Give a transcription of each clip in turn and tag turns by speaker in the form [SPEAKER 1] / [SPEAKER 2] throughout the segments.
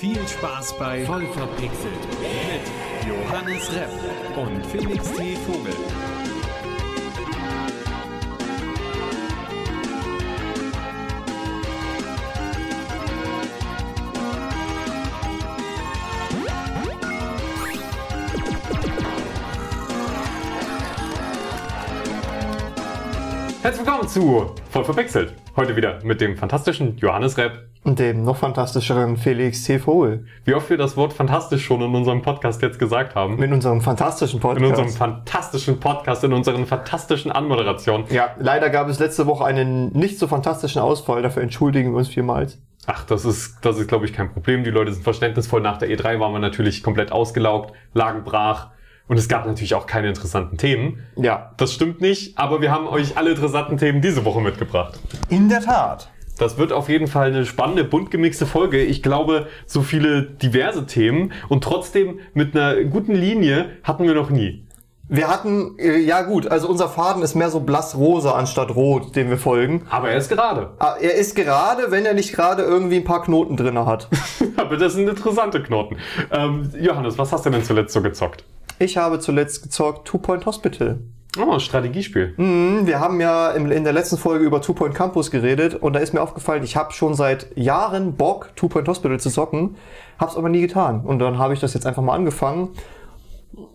[SPEAKER 1] Viel Spaß bei
[SPEAKER 2] Voll verpixelt.
[SPEAKER 1] mit Johannes Repp und Felix T. Vogel.
[SPEAKER 2] Herzlich willkommen zu Voll verpixelt. Heute wieder mit dem fantastischen Johannes Repp.
[SPEAKER 3] Und dem noch fantastischeren Felix T. Vogel.
[SPEAKER 2] Wie oft wir das Wort fantastisch schon in unserem Podcast jetzt gesagt haben.
[SPEAKER 3] Mit unserem fantastischen
[SPEAKER 2] In
[SPEAKER 3] Podcast.
[SPEAKER 2] unserem fantastischen Podcast, in unseren fantastischen Anmoderationen.
[SPEAKER 3] ja, leider gab es letzte Woche einen nicht so fantastischen Ausfall. Dafür entschuldigen wir uns vielmals.
[SPEAKER 2] Ach, das ist, das ist, glaube ich, kein Problem. Die Leute sind verständnisvoll. Nach der E3 waren wir natürlich komplett ausgelaugt, lagen brach. Und es gab natürlich auch keine interessanten Themen.
[SPEAKER 3] Ja,
[SPEAKER 2] Das stimmt nicht, aber wir haben euch alle interessanten Themen diese Woche mitgebracht.
[SPEAKER 3] in der Tat.
[SPEAKER 2] Das wird auf jeden Fall eine spannende, bunt gemixte Folge. Ich glaube, so viele diverse Themen und trotzdem mit einer guten Linie hatten wir noch nie.
[SPEAKER 3] Wir hatten, äh, ja gut, also unser Faden ist mehr so blass-rosa anstatt rot, dem wir folgen.
[SPEAKER 2] Aber er ist gerade.
[SPEAKER 3] Ah, Er ist gerade, wenn er nicht gerade irgendwie ein paar Knoten drinne hat.
[SPEAKER 2] Aber das sind interessante Knoten. Ähm, Johannes, was hast du denn zuletzt so gezockt?
[SPEAKER 3] Ich habe zuletzt gezockt Two Point Hospital.
[SPEAKER 2] Oh, Strategiespiel.
[SPEAKER 3] Hm, Wir haben ja im- in der letzten Folge über Two Point Campus geredet und da ist mir aufgefallen, ich habe schon seit Jahren Bock, Two Point Hospital zu zocken, hab's aber nie getan. Und dann habe ich das jetzt einfach mal angefangen.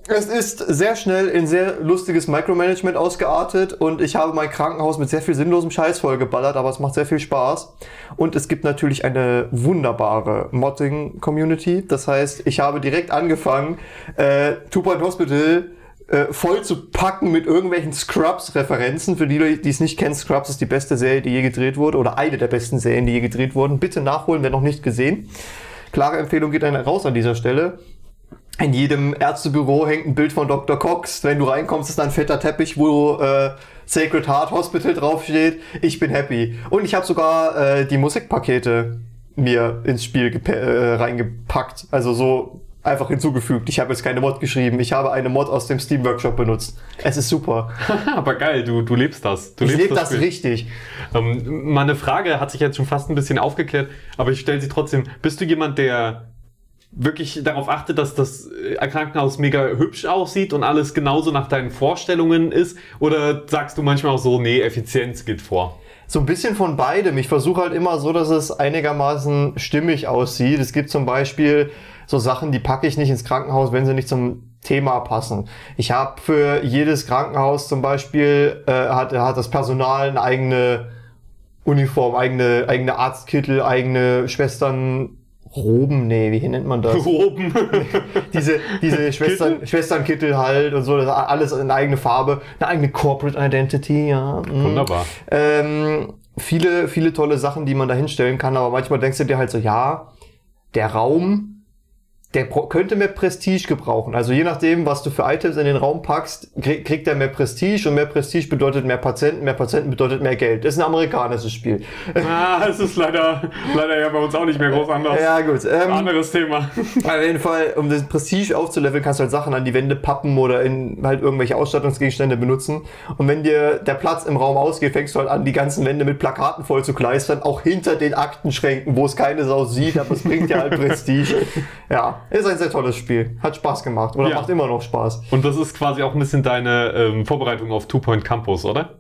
[SPEAKER 3] Es ist sehr schnell in sehr lustiges Micromanagement ausgeartet und ich habe mein Krankenhaus mit sehr viel sinnlosem Scheiß vollgeballert, aber es macht sehr viel Spaß. Und es gibt natürlich eine wunderbare Modding-Community. Das heißt, ich habe direkt angefangen, äh, Two Point Hospital äh, voll zu packen mit irgendwelchen Scrubs-Referenzen. Für die, die es nicht kennen, Scrubs ist die beste Serie, die je gedreht wurde oder eine der besten Serien, die je gedreht wurden. Bitte nachholen, wer noch nicht gesehen. Klare Empfehlung geht dann raus an dieser Stelle. In jedem Ärztebüro hängt ein Bild von Dr. Cox. Wenn du reinkommst, ist da ein fetter Teppich, wo äh, Sacred Heart Hospital draufsteht. Ich bin happy. Und ich habe sogar äh, die Musikpakete mir ins Spiel äh, reingepackt. Also so einfach hinzugefügt. Ich habe jetzt keine Mod geschrieben. Ich habe eine Mod aus dem Steam Workshop benutzt. Es ist super.
[SPEAKER 2] Aber geil, du, du lebst das. Du
[SPEAKER 3] Ich
[SPEAKER 2] lebst
[SPEAKER 3] lebe das
[SPEAKER 2] Spiel.
[SPEAKER 3] richtig.
[SPEAKER 2] Ähm, meine Frage hat sich jetzt schon fast ein bisschen aufgeklärt, aber ich stelle sie trotzdem. Bist du jemand, der wirklich darauf achtet, dass das äh, Krankenhaus mega hübsch aussieht und alles genauso nach deinen Vorstellungen ist? Oder sagst du manchmal auch so, nee, Effizienz geht vor?
[SPEAKER 3] So ein bisschen von beidem. Ich versuche halt immer so, dass es einigermaßen stimmig aussieht. Es gibt zum Beispiel so Sachen, die packe ich nicht ins Krankenhaus, wenn sie nicht zum Thema passen. Ich habe für jedes Krankenhaus zum Beispiel, äh, hat, hat das Personal eine eigene Uniform, eigene, eigene Arztkittel, eigene Schwestern, Roben, nee, wie nennt man das?
[SPEAKER 2] Oben.
[SPEAKER 3] diese, diese Schwestern, Schwesternkittel halt und so, das alles in eigene Farbe, eine eigene Corporate Identity, ja. mm.
[SPEAKER 2] Wunderbar.
[SPEAKER 3] Ähm, viele, viele tolle Sachen, die man da hinstellen kann, aber manchmal denkst du dir halt so, ja, der Raum, der könnte mehr Prestige gebrauchen. Also je nachdem, was du für Items in den Raum packst, krieg, kriegt er mehr Prestige und mehr Prestige bedeutet mehr Patienten, mehr Patienten bedeutet mehr Geld. Das ist ein amerikanisches Spiel.
[SPEAKER 2] ah, es ist leider, leider ja bei uns auch nicht mehr groß anders.
[SPEAKER 3] Ja, gut. Ähm,
[SPEAKER 2] Anderes Thema.
[SPEAKER 3] Auf jeden Fall, um das Prestige aufzuleveln, kannst du halt Sachen an die Wände pappen oder in halt irgendwelche Ausstattungsgegenstände benutzen. Und wenn dir der Platz im Raum ausgeht, fängst du halt an, die ganzen Wände mit Plakaten voll zu kleistern, auch hinter den Aktenschränken, wo es keine Sau sieht, aber es bringt dir halt Prestige. Ja, ist ein sehr tolles Spiel. Hat Spaß gemacht oder
[SPEAKER 2] Ja.
[SPEAKER 3] macht immer noch Spaß.
[SPEAKER 2] Und das ist quasi auch ein bisschen deine ähm, Vorbereitung auf Two Point Campus, oder?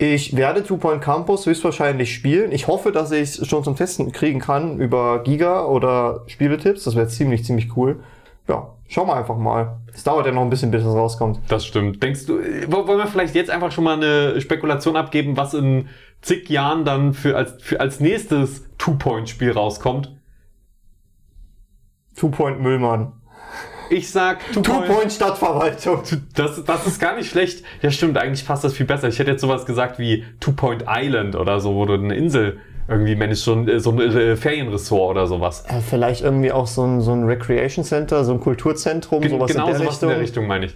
[SPEAKER 3] Ich werde Two Point Campus höchstwahrscheinlich spielen. Ich hoffe, dass ich es schon zum Testen kriegen kann über Giga oder Spieletipps. Das wäre ziemlich, ziemlich cool. Ja, schauen wir einfach mal. Es dauert ja noch ein bisschen, bis es rauskommt.
[SPEAKER 2] Das stimmt. Denkst du, äh, wo- wollen wir vielleicht jetzt einfach schon mal eine Spekulation abgeben, was in zig Jahren dann für als, für als nächstes Two-Point-Spiel rauskommt?
[SPEAKER 3] Two Point Müllmann.
[SPEAKER 2] Ich sag
[SPEAKER 3] Two Point Stadtverwaltung.
[SPEAKER 2] Das, das ist gar nicht schlecht. Ja, stimmt, eigentlich passt das viel besser. Ich hätte jetzt sowas gesagt wie Two Point Island oder so, wo du eine Insel irgendwie managst, so ein, so ein äh, Ferienressort oder sowas.
[SPEAKER 3] Äh, vielleicht irgendwie auch so ein, so ein Recreation Center, so ein Kulturzentrum,
[SPEAKER 2] Gen-
[SPEAKER 3] sowas
[SPEAKER 2] genau
[SPEAKER 3] in der
[SPEAKER 2] sowas
[SPEAKER 3] Richtung.
[SPEAKER 2] in der Richtung meine ich.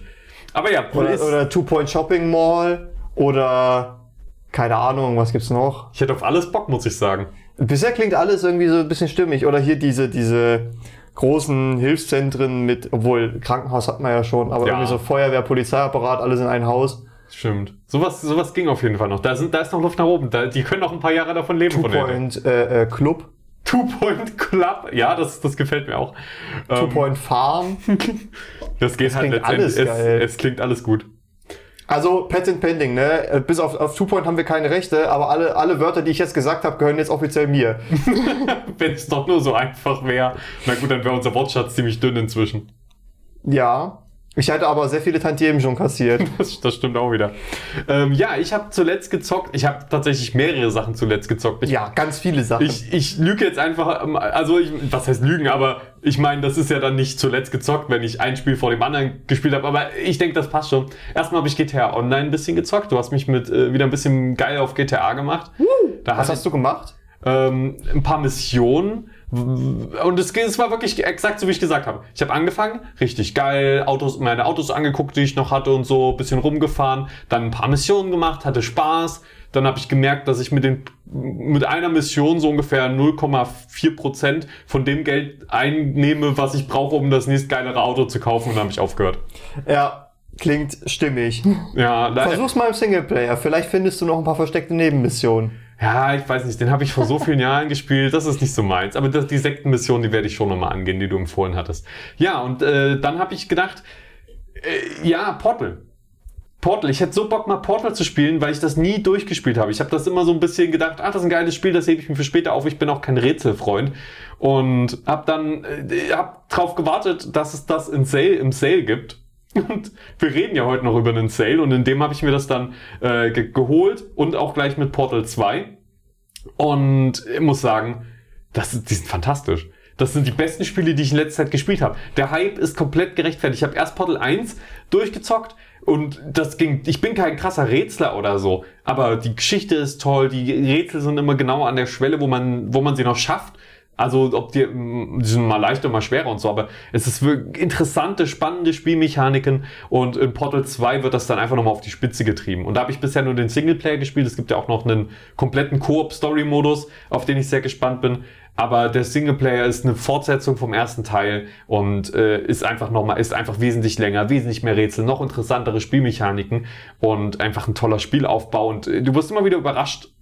[SPEAKER 2] Aber ja,
[SPEAKER 3] Oder, oder Two Point Shopping Mall oder keine Ahnung, was gibt's noch?
[SPEAKER 2] ich hätte auf alles Bock, muss ich sagen.
[SPEAKER 3] Bisher klingt alles irgendwie so ein bisschen stimmig. Oder hier diese, diese großen Hilfszentren mit, obwohl Krankenhaus hat man ja schon, aber
[SPEAKER 2] Ja.
[SPEAKER 3] irgendwie so Feuerwehr, Polizeiapparat, alles in ein Haus.
[SPEAKER 2] Stimmt. Sowas, sowas ging auf jeden Fall noch. Da, sind, da ist noch Luft nach oben. Da, die können noch ein paar Jahre davon leben
[SPEAKER 3] Two. Point äh, äh, Club.
[SPEAKER 2] Two Point Club. Ja, das, das gefällt mir auch.
[SPEAKER 3] Two
[SPEAKER 2] Ähm,
[SPEAKER 3] Point Farm.
[SPEAKER 2] das geht halt
[SPEAKER 3] klingt
[SPEAKER 2] letztendlich.
[SPEAKER 3] alles
[SPEAKER 2] Es,
[SPEAKER 3] geil.
[SPEAKER 2] es klingt alles gut.
[SPEAKER 3] Also Patent Pending, ne? Äh, Bis auf, auf Two Point haben wir keine Rechte, aber alle, alle Wörter, die ich jetzt gesagt habe, gehören jetzt offiziell mir.
[SPEAKER 2] Wenn es doch nur so einfach wäre. Na gut, dann wäre unser Wortschatz ziemlich dünn inzwischen.
[SPEAKER 3] Ja. Ich hatte aber sehr viele Tantiemen schon kassiert.
[SPEAKER 2] Das, das stimmt auch wieder. Ähm, ja, ich habe zuletzt gezockt. Ich habe tatsächlich mehrere Sachen zuletzt gezockt. Ich,
[SPEAKER 3] Ja, ganz viele Sachen.
[SPEAKER 2] ich, ich lüge jetzt einfach, ähm, also ich, was heißt lügen, aber ich meine, das ist ja dann nicht zuletzt gezockt, wenn ich ein Spiel vor dem anderen gespielt habe, aber ich denke, das passt schon. Erstmal habe ich GTA Online ein bisschen gezockt. Du hast mich mit äh, wieder ein bisschen geil auf GTA gemacht. Da
[SPEAKER 3] Was hast du gemacht?
[SPEAKER 2] Ähm, ein paar Missionen. Und es, es war wirklich exakt so, wie ich gesagt habe. Ich habe angefangen, richtig geil, Autos, meine Autos angeguckt, die ich noch hatte und so, bisschen rumgefahren, dann ein paar Missionen gemacht, hatte Spaß. Dann habe ich gemerkt, dass ich mit, den, mit einer Mission so ungefähr 0,4 Prozent von dem Geld einnehme, was ich brauche, um das nächst geilere Auto zu kaufen. Und dann habe ich aufgehört.
[SPEAKER 3] Ja, klingt stimmig.
[SPEAKER 2] Ja, da,
[SPEAKER 3] Versuch's mal im Singleplayer. Vielleicht findest du noch ein paar versteckte Nebenmissionen.
[SPEAKER 2] Ja, ich weiß nicht, den habe ich vor so vielen Jahren gespielt, das ist nicht so meins. Aber das, die Sektenmission, die werde ich schon nochmal angehen, die du empfohlen hattest. Ja, und äh, dann habe ich gedacht, äh, ja, Portal. Portal, ich hätte so Bock mal Portal zu spielen, weil ich das nie durchgespielt habe. Ich habe das immer so ein bisschen gedacht, ach, das ist ein geiles Spiel, das hebe ich mir für später auf. Ich bin auch kein Rätselfreund und habe dann äh, hab drauf gewartet, dass es das in Sale, im Sale gibt. Und wir reden ja heute noch über einen Sale und in dem habe ich mir das dann äh, ge geholt und auch gleich mit Portal 2. Und ich muss sagen, das, die sind fantastisch. Das sind die besten Spiele, die ich in letzter Zeit gespielt habe. Der Hype ist komplett gerechtfertigt. Ich habe erst Portal 1 durchgezockt und das ging. Ich bin kein krasser Rätsler oder so, aber die Geschichte ist toll. Die Rätsel sind immer genau an der Schwelle, wo man, wo man sie noch schafft. Also ob die, die sind mal leichter, mal schwerer und so, aber es ist wirklich interessante, spannende Spielmechaniken und in Portal 2 wird das dann einfach nochmal auf die Spitze getrieben. Und da habe ich bisher nur den Singleplayer gespielt. Es gibt ja auch noch einen kompletten Koop-Story-Modus, auf den ich sehr gespannt bin. Aber der Singleplayer ist eine Fortsetzung vom ersten Teil und äh, ist einfach nochmal, ist einfach wesentlich länger, wesentlich mehr Rätsel, noch interessantere Spielmechaniken und einfach ein toller Spielaufbau und äh, du wirst immer wieder überrascht.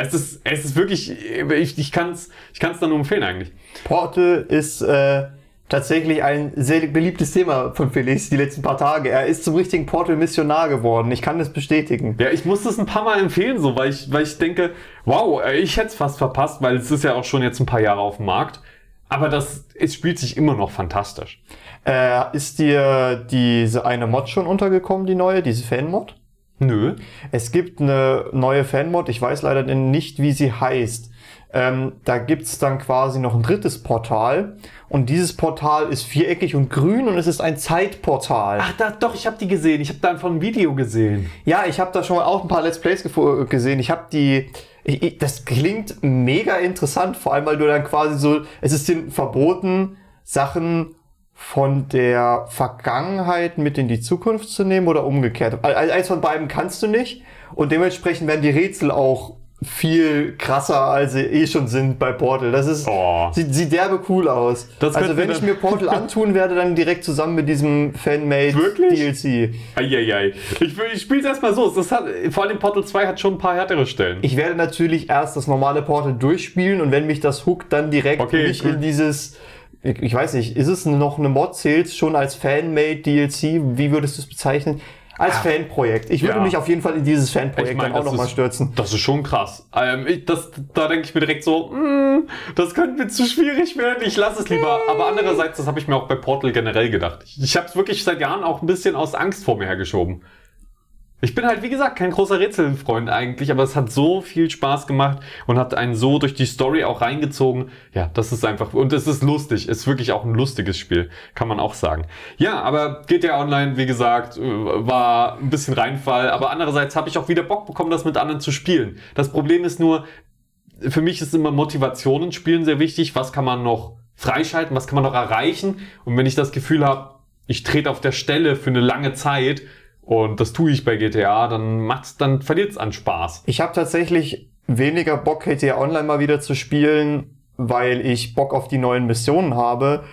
[SPEAKER 2] Es ist, es ist wirklich, ich, ich kann es ich kann's dann nur empfehlen eigentlich.
[SPEAKER 3] Portal ist äh, tatsächlich ein sehr beliebtes Thema von Felix die letzten paar Tage. Er ist zum richtigen Portal-Missionar geworden. Ich kann das bestätigen.
[SPEAKER 2] Ja, ich muss das ein paar Mal empfehlen, so, weil ich, weil ich denke, wow, äh, ich hätte es fast verpasst, weil es ist ja auch schon jetzt ein paar Jahre auf dem Markt. Aber das, es spielt sich immer noch fantastisch.
[SPEAKER 3] Äh, ist dir diese eine Mod schon untergekommen, die neue, diese Fan-Mod?
[SPEAKER 2] Nö.
[SPEAKER 3] Es gibt eine neue Fan-Mod, ich weiß leider nicht, wie sie heißt. Ähm, da gibt's dann quasi noch ein drittes Portal. Und dieses Portal ist viereckig und grün und es ist ein Zeitportal.
[SPEAKER 2] Ach, da, doch, ich habe die gesehen. Ich habe da von Video gesehen.
[SPEAKER 3] Ja, ich habe da schon auch ein paar Let's Plays gefo- gesehen. Ich habe die. Ich, ich, das klingt mega interessant, vor allem weil du dann quasi so. Es ist dir verboten, Sachen von der Vergangenheit mit in die Zukunft zu nehmen oder umgekehrt. Al- al- Eins von beiden kannst du nicht. Und dementsprechend werden die Rätsel auch viel krasser, als sie eh schon sind bei Portal. Das ist,
[SPEAKER 2] Oh.
[SPEAKER 3] sieht, sieht derbe cool aus.
[SPEAKER 2] Das
[SPEAKER 3] also wenn ich mir Portal antun werde, dann direkt zusammen mit diesem Fanmade? DLC.
[SPEAKER 2] Eieiei. Ich, ich spiele es erstmal so. Das hat, vor allem Portal 2 hat schon ein paar härtere Stellen.
[SPEAKER 3] Ich werde natürlich erst das normale Portal durchspielen und wenn mich das hookt, dann direkt
[SPEAKER 2] Okay,
[SPEAKER 3] nicht
[SPEAKER 2] cool.
[SPEAKER 3] in dieses. Ich ich weiß nicht, ist es noch eine Mod? Zählt schon als Fanmade DLC? Wie würdest du es bezeichnen? Als Fanprojekt. Ich würde
[SPEAKER 2] Ja.
[SPEAKER 3] mich auf jeden Fall in dieses Fanprojekt
[SPEAKER 2] Ich meine,
[SPEAKER 3] dann auch nochmal stürzen.
[SPEAKER 2] Das ist schon krass. Ähm, ich, das, da denke ich mir direkt so, mm, das könnte mir zu schwierig werden. Ich lasse es lieber. Aber andererseits, das habe ich mir auch bei Portal generell gedacht. Ich, ich habe es wirklich seit Jahren auch ein bisschen aus Angst vor mir hergeschoben. Ich bin halt, wie gesagt, kein großer Rätselfreund eigentlich, aber es hat so viel Spaß gemacht und hat einen so durch die Story auch reingezogen. Ja, das ist einfach, und es ist lustig, ist wirklich auch ein lustiges Spiel, kann man auch sagen. Ja, aber GTA Online, wie gesagt, äh, war ein bisschen Reinfall, aber andererseits habe ich auch wieder Bock bekommen, das mit anderen zu spielen. Das Problem ist nur, für mich ist immer Motivation in Spielen sehr wichtig. Was kann man noch freischalten? Was kann man noch erreichen? Und wenn ich das Gefühl habe, ich trete auf der Stelle für eine lange Zeit und das tue ich bei GTA, dann macht's, dann verliert es an Spaß.
[SPEAKER 3] Ich habe tatsächlich weniger Bock, GTA Online mal wieder zu spielen, weil ich Bock auf die neuen Missionen habe.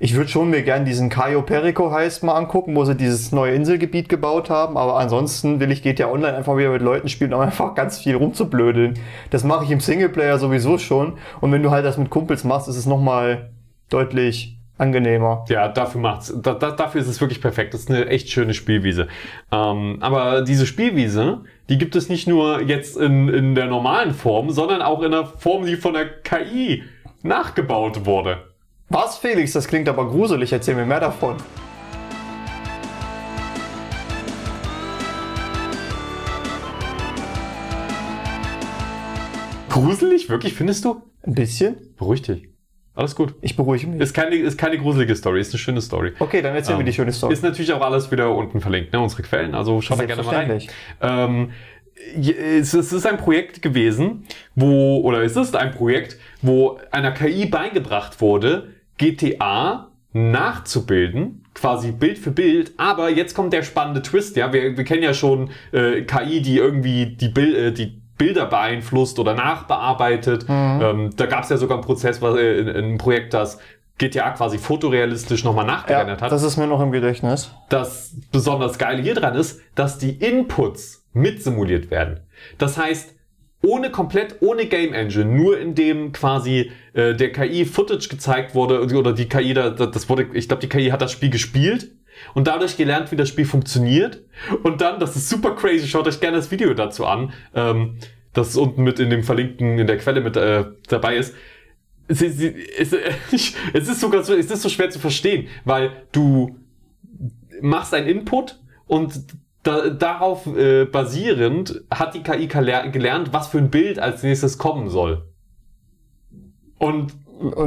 [SPEAKER 3] Ich würde schon mir gern diesen Cayo Perico heißt mal angucken, wo sie dieses neue Inselgebiet gebaut haben. Aber ansonsten will ich GTA Online einfach wieder mit Leuten spielen, um einfach ganz viel rumzublödeln. Das mache ich im Singleplayer sowieso schon. Und wenn du halt das mit Kumpels machst, ist es nochmal deutlich angenehmer.
[SPEAKER 2] Ja, dafür macht's, da, da, dafür ist es wirklich perfekt. Das ist eine echt schöne Spielwiese. Ähm, aber diese Spielwiese, die gibt es nicht nur jetzt in, in der normalen Form, sondern auch in der Form, die von der KI nachgebaut wurde.
[SPEAKER 3] Was, Felix? Das klingt aber gruselig. Erzähl mir mehr davon.
[SPEAKER 2] Gruselig? Wirklich, findest du?
[SPEAKER 3] Ein bisschen?
[SPEAKER 2] Beruhig dich. Alles gut.
[SPEAKER 3] Ich beruhige mich.
[SPEAKER 2] Ist keine, ist keine gruselige Story, ist eine schöne Story.
[SPEAKER 3] Okay, dann erzähl mir
[SPEAKER 2] Ähm,
[SPEAKER 3] die schöne Story.
[SPEAKER 2] Ist natürlich auch alles wieder unten verlinkt, ne? unsere Quellen, also schaut da gerne mal rein. Ähm, es, ist ein Projekt gewesen, wo, oder es ist ein Projekt, wo einer KI beigebracht wurde, GTA nachzubilden, quasi Bild für Bild, aber jetzt kommt der spannende Twist, ja, wir, wir kennen ja schon äh, KI, die irgendwie die, Bil äh, die Bilder beeinflusst oder nachbearbeitet. Ähm, da gab es ja sogar einen Prozess, was, äh, ein Projekt, das GTA quasi fotorealistisch nochmal
[SPEAKER 3] ja,
[SPEAKER 2] nachgerendert hat.
[SPEAKER 3] das ist mir noch im Gedächtnis.
[SPEAKER 2] Das besonders Geile hier dran ist, dass die Inputs mit simuliert werden. Das heißt, ohne komplett, ohne Game Engine, nur indem quasi äh, der KI Footage gezeigt wurde oder die KI, da, das wurde, ich glaube, die KI hat das Spiel gespielt und dadurch gelernt, wie das Spiel funktioniert. Und dann, das ist super crazy, schaut euch gerne das Video dazu an, ähm, das unten mit in dem verlinkten, in der Quelle mit äh, dabei ist. Sie, sie, es, es ist sogar so, es ist so schwer zu verstehen, weil du machst einen Input und da, darauf äh, basierend hat die KI gelernt, was für ein Bild als nächstes kommen soll. Und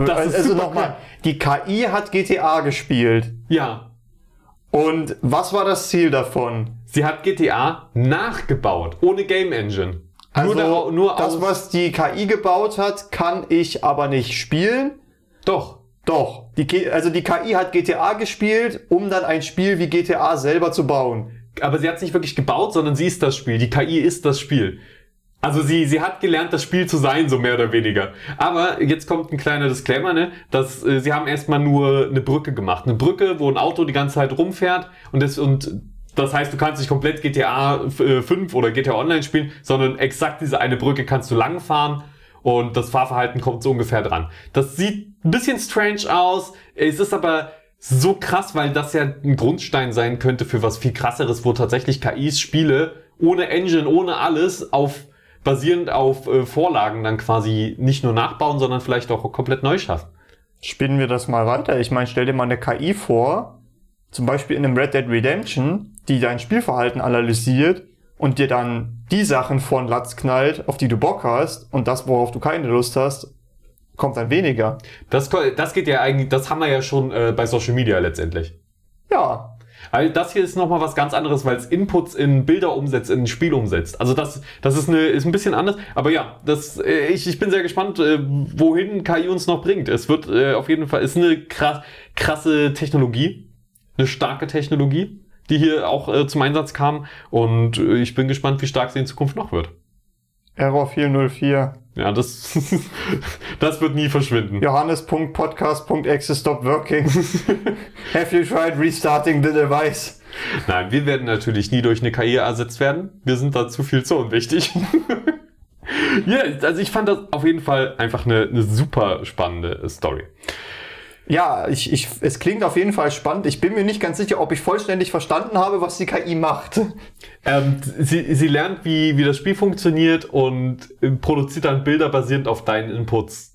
[SPEAKER 2] das ist
[SPEAKER 3] also nochmal, die KI hat GTA gespielt.
[SPEAKER 2] ja,
[SPEAKER 3] Und was war das Ziel davon?
[SPEAKER 2] sie hat GTA nachgebaut, ohne Game Engine.
[SPEAKER 3] Also
[SPEAKER 2] nur nur
[SPEAKER 3] das, was die KI gebaut hat, kann ich aber nicht spielen.
[SPEAKER 2] Doch.
[SPEAKER 3] Doch. Die, also die KI hat GTA gespielt, um dann ein Spiel wie GTA selber zu bauen.
[SPEAKER 2] Aber sie hat es nicht wirklich gebaut, sondern sie ist das Spiel. Die KI ist das Spiel. Also sie, sie hat gelernt, das Spiel zu sein, so mehr oder weniger. Aber jetzt kommt ein kleiner Disclaimer, ne? Dass äh, sie haben erstmal nur eine Brücke gemacht. Eine Brücke, wo ein Auto die ganze Zeit rumfährt und das, und das heißt, du kannst nicht komplett GTA äh, 5 oder GTA Online spielen, sondern exakt diese eine Brücke kannst du langfahren und das Fahrverhalten kommt so ungefähr dran. Das sieht ein bisschen strange aus. Es ist aber so krass, weil das ja ein Grundstein sein könnte für was viel krasseres, wo tatsächlich KIs Spiele ohne Engine, ohne alles auf basierend auf äh, Vorlagen dann quasi nicht nur nachbauen, sondern vielleicht auch komplett neu schaffen.
[SPEAKER 3] Spinnen wir das mal weiter. Ich meine, stell dir mal eine KI vor, zum Beispiel in einem Red Dead Redemption, die dein Spielverhalten analysiert und dir dann die Sachen von Latz knallt, auf die du Bock hast und das, worauf du keine Lust hast, kommt dann weniger.
[SPEAKER 2] Das, das geht ja eigentlich, das haben wir ja schon äh, bei Social Media letztendlich.
[SPEAKER 3] Ja,
[SPEAKER 2] Weil das hier ist nochmal was ganz anderes, weil es Inputs in Bilder umsetzt, in ein Spiel umsetzt. Also das, das ist, eine, ist ein bisschen anders. Aber ja, das, äh, ich, ich bin sehr gespannt, äh, wohin KI uns noch bringt. Es wird äh, auf jeden Fall, ist eine krass, krasse Technologie, eine starke Technologie, die hier auch zum Einsatz kam. Und ich bin gespannt, wie stark sie in Zukunft noch wird.
[SPEAKER 3] Error 404.
[SPEAKER 2] Ja, das, das wird nie verschwinden.
[SPEAKER 3] Johannes.podcast.exe stop working. Have you tried restarting the device?
[SPEAKER 2] Nein, wir werden natürlich nie durch eine KI ersetzt werden. Wir sind da zu viel zu unwichtig. ja, also ich fand das auf jeden Fall einfach eine, eine super spannende Story.
[SPEAKER 3] Ja, ich, ich, es klingt auf jeden Fall spannend. Ich bin mir nicht ganz sicher, ob ich vollständig verstanden habe, was die KI macht.
[SPEAKER 2] Ähm, sie, sie lernt, wie, wie das Spiel funktioniert und äh, produziert dann Bilder basierend auf deinen Inputs.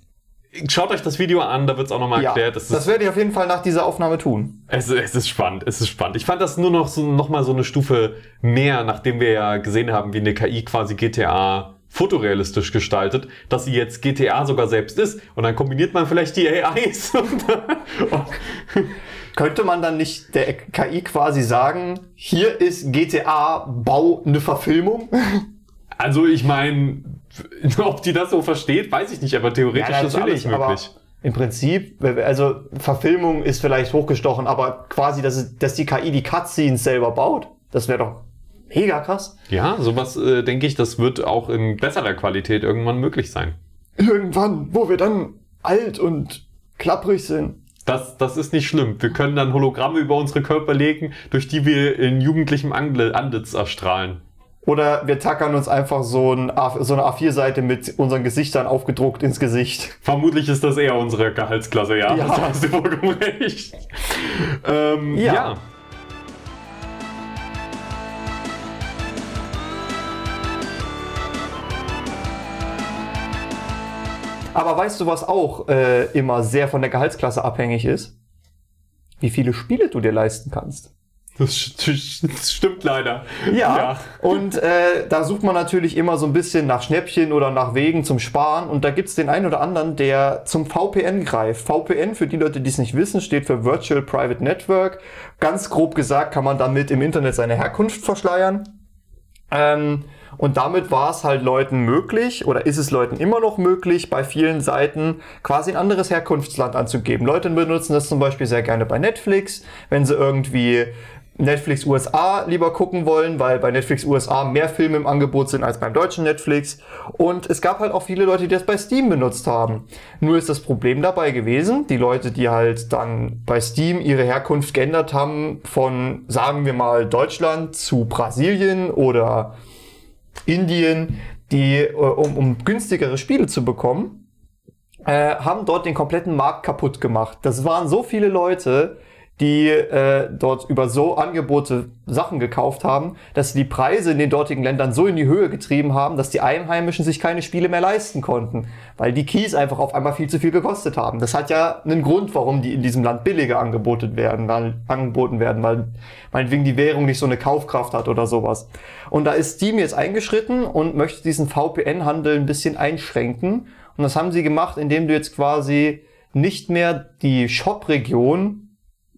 [SPEAKER 2] Schaut euch das Video an, da wird es auch nochmal
[SPEAKER 3] Ja,
[SPEAKER 2] erklärt.
[SPEAKER 3] das,
[SPEAKER 2] ist,
[SPEAKER 3] werde ich auf jeden Fall nach dieser Aufnahme tun.
[SPEAKER 2] es, es ist spannend, es ist spannend. Ich fand das nur noch so, noch mal so eine Stufe mehr, nachdem wir ja gesehen haben, wie eine KI quasi GTA fotorealistisch gestaltet, dass sie jetzt GTA sogar selbst ist. Und dann kombiniert man vielleicht die AIs.
[SPEAKER 3] Könnte man dann nicht der KI quasi sagen, hier ist GTA, bau eine Verfilmung?
[SPEAKER 2] also ich meine, ob die das so versteht, weiß ich nicht, aber theoretisch ist alles möglich.
[SPEAKER 3] im Prinzip, also Verfilmung ist vielleicht hochgestochen, aber quasi, dass, dass die KI die Cutscenes selber baut, das wäre doch mega krass.
[SPEAKER 2] Ja, sowas äh, denke ich, das wird auch in besserer Qualität irgendwann möglich sein.
[SPEAKER 3] Irgendwann, wo wir dann alt und klapprig sind.
[SPEAKER 2] Das, das ist nicht schlimm. Wir können dann Hologramme über unsere Körper legen, durch die wir in jugendlichem Antlitz erstrahlen.
[SPEAKER 3] Oder wir tackern uns einfach so, ein A, so eine A4-Seite mit unseren Gesichtern aufgedruckt ins Gesicht.
[SPEAKER 2] Vermutlich ist das eher unsere Gehaltsklasse, ja.
[SPEAKER 3] Ja.
[SPEAKER 2] Da hast du vollkommen recht. Ähm,
[SPEAKER 3] Ja.
[SPEAKER 2] ja.
[SPEAKER 3] Aber weißt du, was auch äh, immer sehr von der Gehaltsklasse abhängig ist? Wie viele Spiele du dir leisten kannst.
[SPEAKER 2] Das, st- das stimmt leider.
[SPEAKER 3] Ja, und äh, da sucht man natürlich immer so ein bisschen nach Schnäppchen oder nach Wegen zum Sparen. Und da gibt's den einen oder anderen, der zum VPN greift. VPN, für die Leute, die es nicht wissen, steht für Virtual Private Network. Ganz grob gesagt kann man damit im Internet seine Herkunft verschleiern. Ähm, und damit war es halt Leuten möglich, oder ist es Leuten immer noch möglich, bei vielen Seiten quasi ein anderes Herkunftsland anzugeben. Leute benutzen das zum Beispiel sehr gerne bei Netflix, wenn sie irgendwie Netflix USA lieber gucken wollen, weil bei Netflix USA mehr Filme im Angebot sind als beim deutschen Netflix. Und es gab halt auch viele Leute, die das bei Steam benutzt haben. Nur ist das Problem dabei gewesen, die Leute, die halt dann bei Steam ihre Herkunft geändert haben von, sagen wir mal, Deutschland zu Brasilien oder Indien, die, äh, um, um günstigere Spiele zu bekommen, äh, haben dort den kompletten Markt kaputt gemacht. Das waren so viele Leute, die äh, dort über so Angebote Sachen gekauft haben, dass sie die Preise in den dortigen Ländern so in die Höhe getrieben haben, dass die Einheimischen sich keine Spiele mehr leisten konnten, weil die Keys einfach auf einmal viel zu viel gekostet haben. Das hat ja einen Grund, warum die in diesem Land billiger angeboten werden, weil, angeboten werden, weil meinetwegen die Währung nicht so eine Kaufkraft hat oder sowas. Und da ist Steam jetzt eingeschritten und möchte diesen VPN-Handel ein bisschen einschränken. Und das haben sie gemacht, indem du jetzt quasi nicht mehr die Shop-Region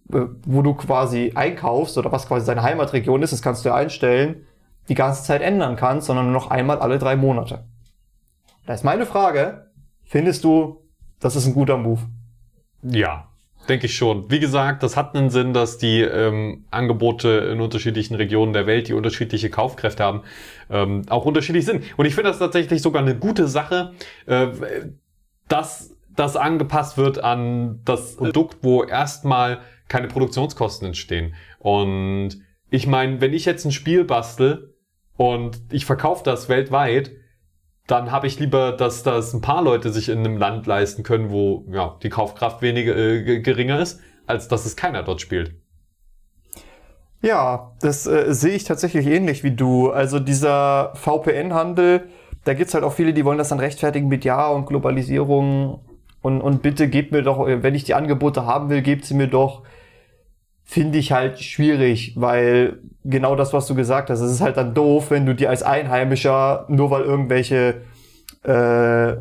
[SPEAKER 3] wo du quasi einkaufst oder was quasi deine Heimatregion ist, das kannst du ja einstellen, die ganze Zeit ändern kannst, sondern nur noch einmal alle drei Monate. Da ist meine Frage, findest du, das ist ein guter Move?
[SPEAKER 2] Ja, denke ich schon. Wie gesagt, das hat einen Sinn, dass die ähm, Angebote in unterschiedlichen Regionen der Welt, die unterschiedliche Kaufkräfte haben, ähm, auch unterschiedlich sind. Und ich finde das tatsächlich sogar eine gute Sache, äh, dass das angepasst wird an das Produkt, wo erstmal keine Produktionskosten entstehen. Und ich meine, wenn ich jetzt ein Spiel bastel und ich verkaufe das weltweit, dann habe ich lieber, dass das ein paar Leute sich in einem Land leisten können, wo ja, die Kaufkraft weniger äh, geringer ist, als dass es keiner dort spielt.
[SPEAKER 3] Ja, das äh, sehe ich tatsächlich ähnlich wie du. Also dieser VPN-Handel, da gibt's halt auch viele, die wollen das dann rechtfertigen mit Ja und Globalisierung und, und bitte gebt mir doch, wenn ich die Angebote haben will, gebt sie mir doch. Finde ich halt schwierig, weil genau das, was du gesagt hast, es ist halt dann doof, wenn du dir als Einheimischer, nur weil irgendwelche äh,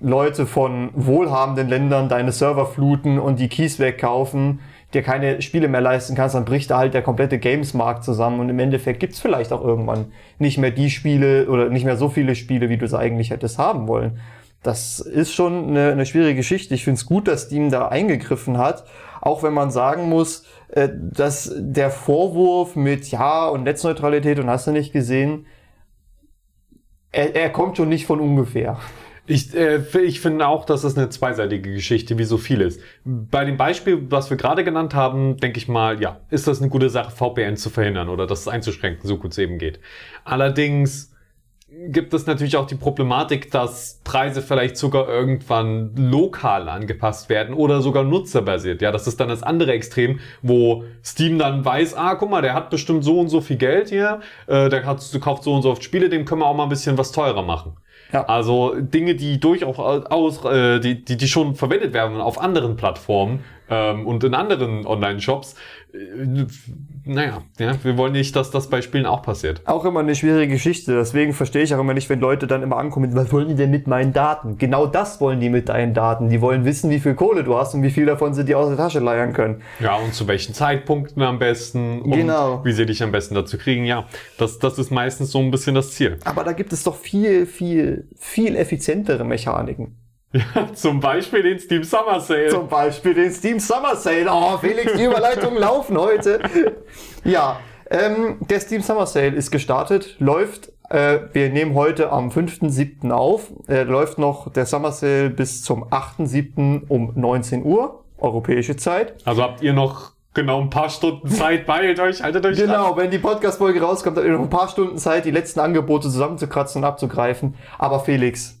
[SPEAKER 3] Leute von wohlhabenden Ländern deine Server fluten und die Keys wegkaufen, dir keine Spiele mehr leisten kannst, dann bricht da halt der komplette Games-Markt zusammen und im Endeffekt gibt's vielleicht auch irgendwann nicht mehr die Spiele oder nicht mehr so viele Spiele, wie du es eigentlich hättest haben wollen. Das ist schon eine, eine schwierige Geschichte. Ich finde es gut, dass Steam da eingegriffen hat, auch wenn man sagen muss, äh, dass der Vorwurf mit Ja und Netzneutralität und hast du nicht gesehen, er, er kommt schon nicht von ungefähr.
[SPEAKER 2] Ich, äh, ich finde auch, dass es eine zweiseitige Geschichte, wie so vieles. Bei dem Beispiel, was wir gerade genannt haben, denke ich mal, ja, ist das eine gute Sache, VPN zu verhindern oder das einzuschränken, so gut es eben geht. Allerdings gibt es natürlich auch die Problematik, dass Preise vielleicht sogar irgendwann lokal angepasst werden oder sogar nutzerbasiert. Ja, das ist dann das andere Extrem, wo Steam dann weiß, ah, guck mal, der hat bestimmt so und so viel Geld hier, äh, der hat, kauft so und so oft Spiele, dem können wir auch mal ein bisschen was teurer machen.
[SPEAKER 3] Ja.
[SPEAKER 2] Also Dinge, die durchaus aus, äh, die, die, die schon verwendet werden auf anderen Plattformen ähm, und in anderen Online-Shops. Äh, naja, ja, wir wollen nicht, dass das bei Spielen auch passiert.
[SPEAKER 3] Auch immer eine schwierige Geschichte. Deswegen verstehe ich auch immer nicht, wenn Leute dann immer ankommen, was wollen die denn mit meinen Daten? Genau das wollen die mit deinen Daten. Die wollen wissen, wie viel Kohle du hast und wie viel davon sie dir aus der Tasche leiern können.
[SPEAKER 2] Ja, und zu welchen Zeitpunkten am besten und
[SPEAKER 3] Genau.
[SPEAKER 2] wie sie dich am besten dazu kriegen. Ja, das, das ist meistens so ein bisschen das Ziel.
[SPEAKER 3] Aber da gibt es doch viel, viel, viel effizientere Mechaniken.
[SPEAKER 2] Ja, zum Beispiel den Steam Summer Sale.
[SPEAKER 3] Zum Beispiel den Steam Summer Sale. Oh, Felix, die Überleitungen laufen heute. Ja, ähm, der Steam Summer Sale ist gestartet, läuft. Äh, wir nehmen heute am 5.7. auf. Äh, läuft noch der Summer Sale bis zum 8.7. um 19 Uhr. europäische Zeit.
[SPEAKER 2] Also habt ihr noch genau ein paar Stunden Zeit, beeilt euch, haltet euch
[SPEAKER 3] Genau, wenn die Podcast-Folge rauskommt, habt ihr noch ein paar Stunden Zeit, die letzten Angebote zusammenzukratzen und abzugreifen. Aber Felix,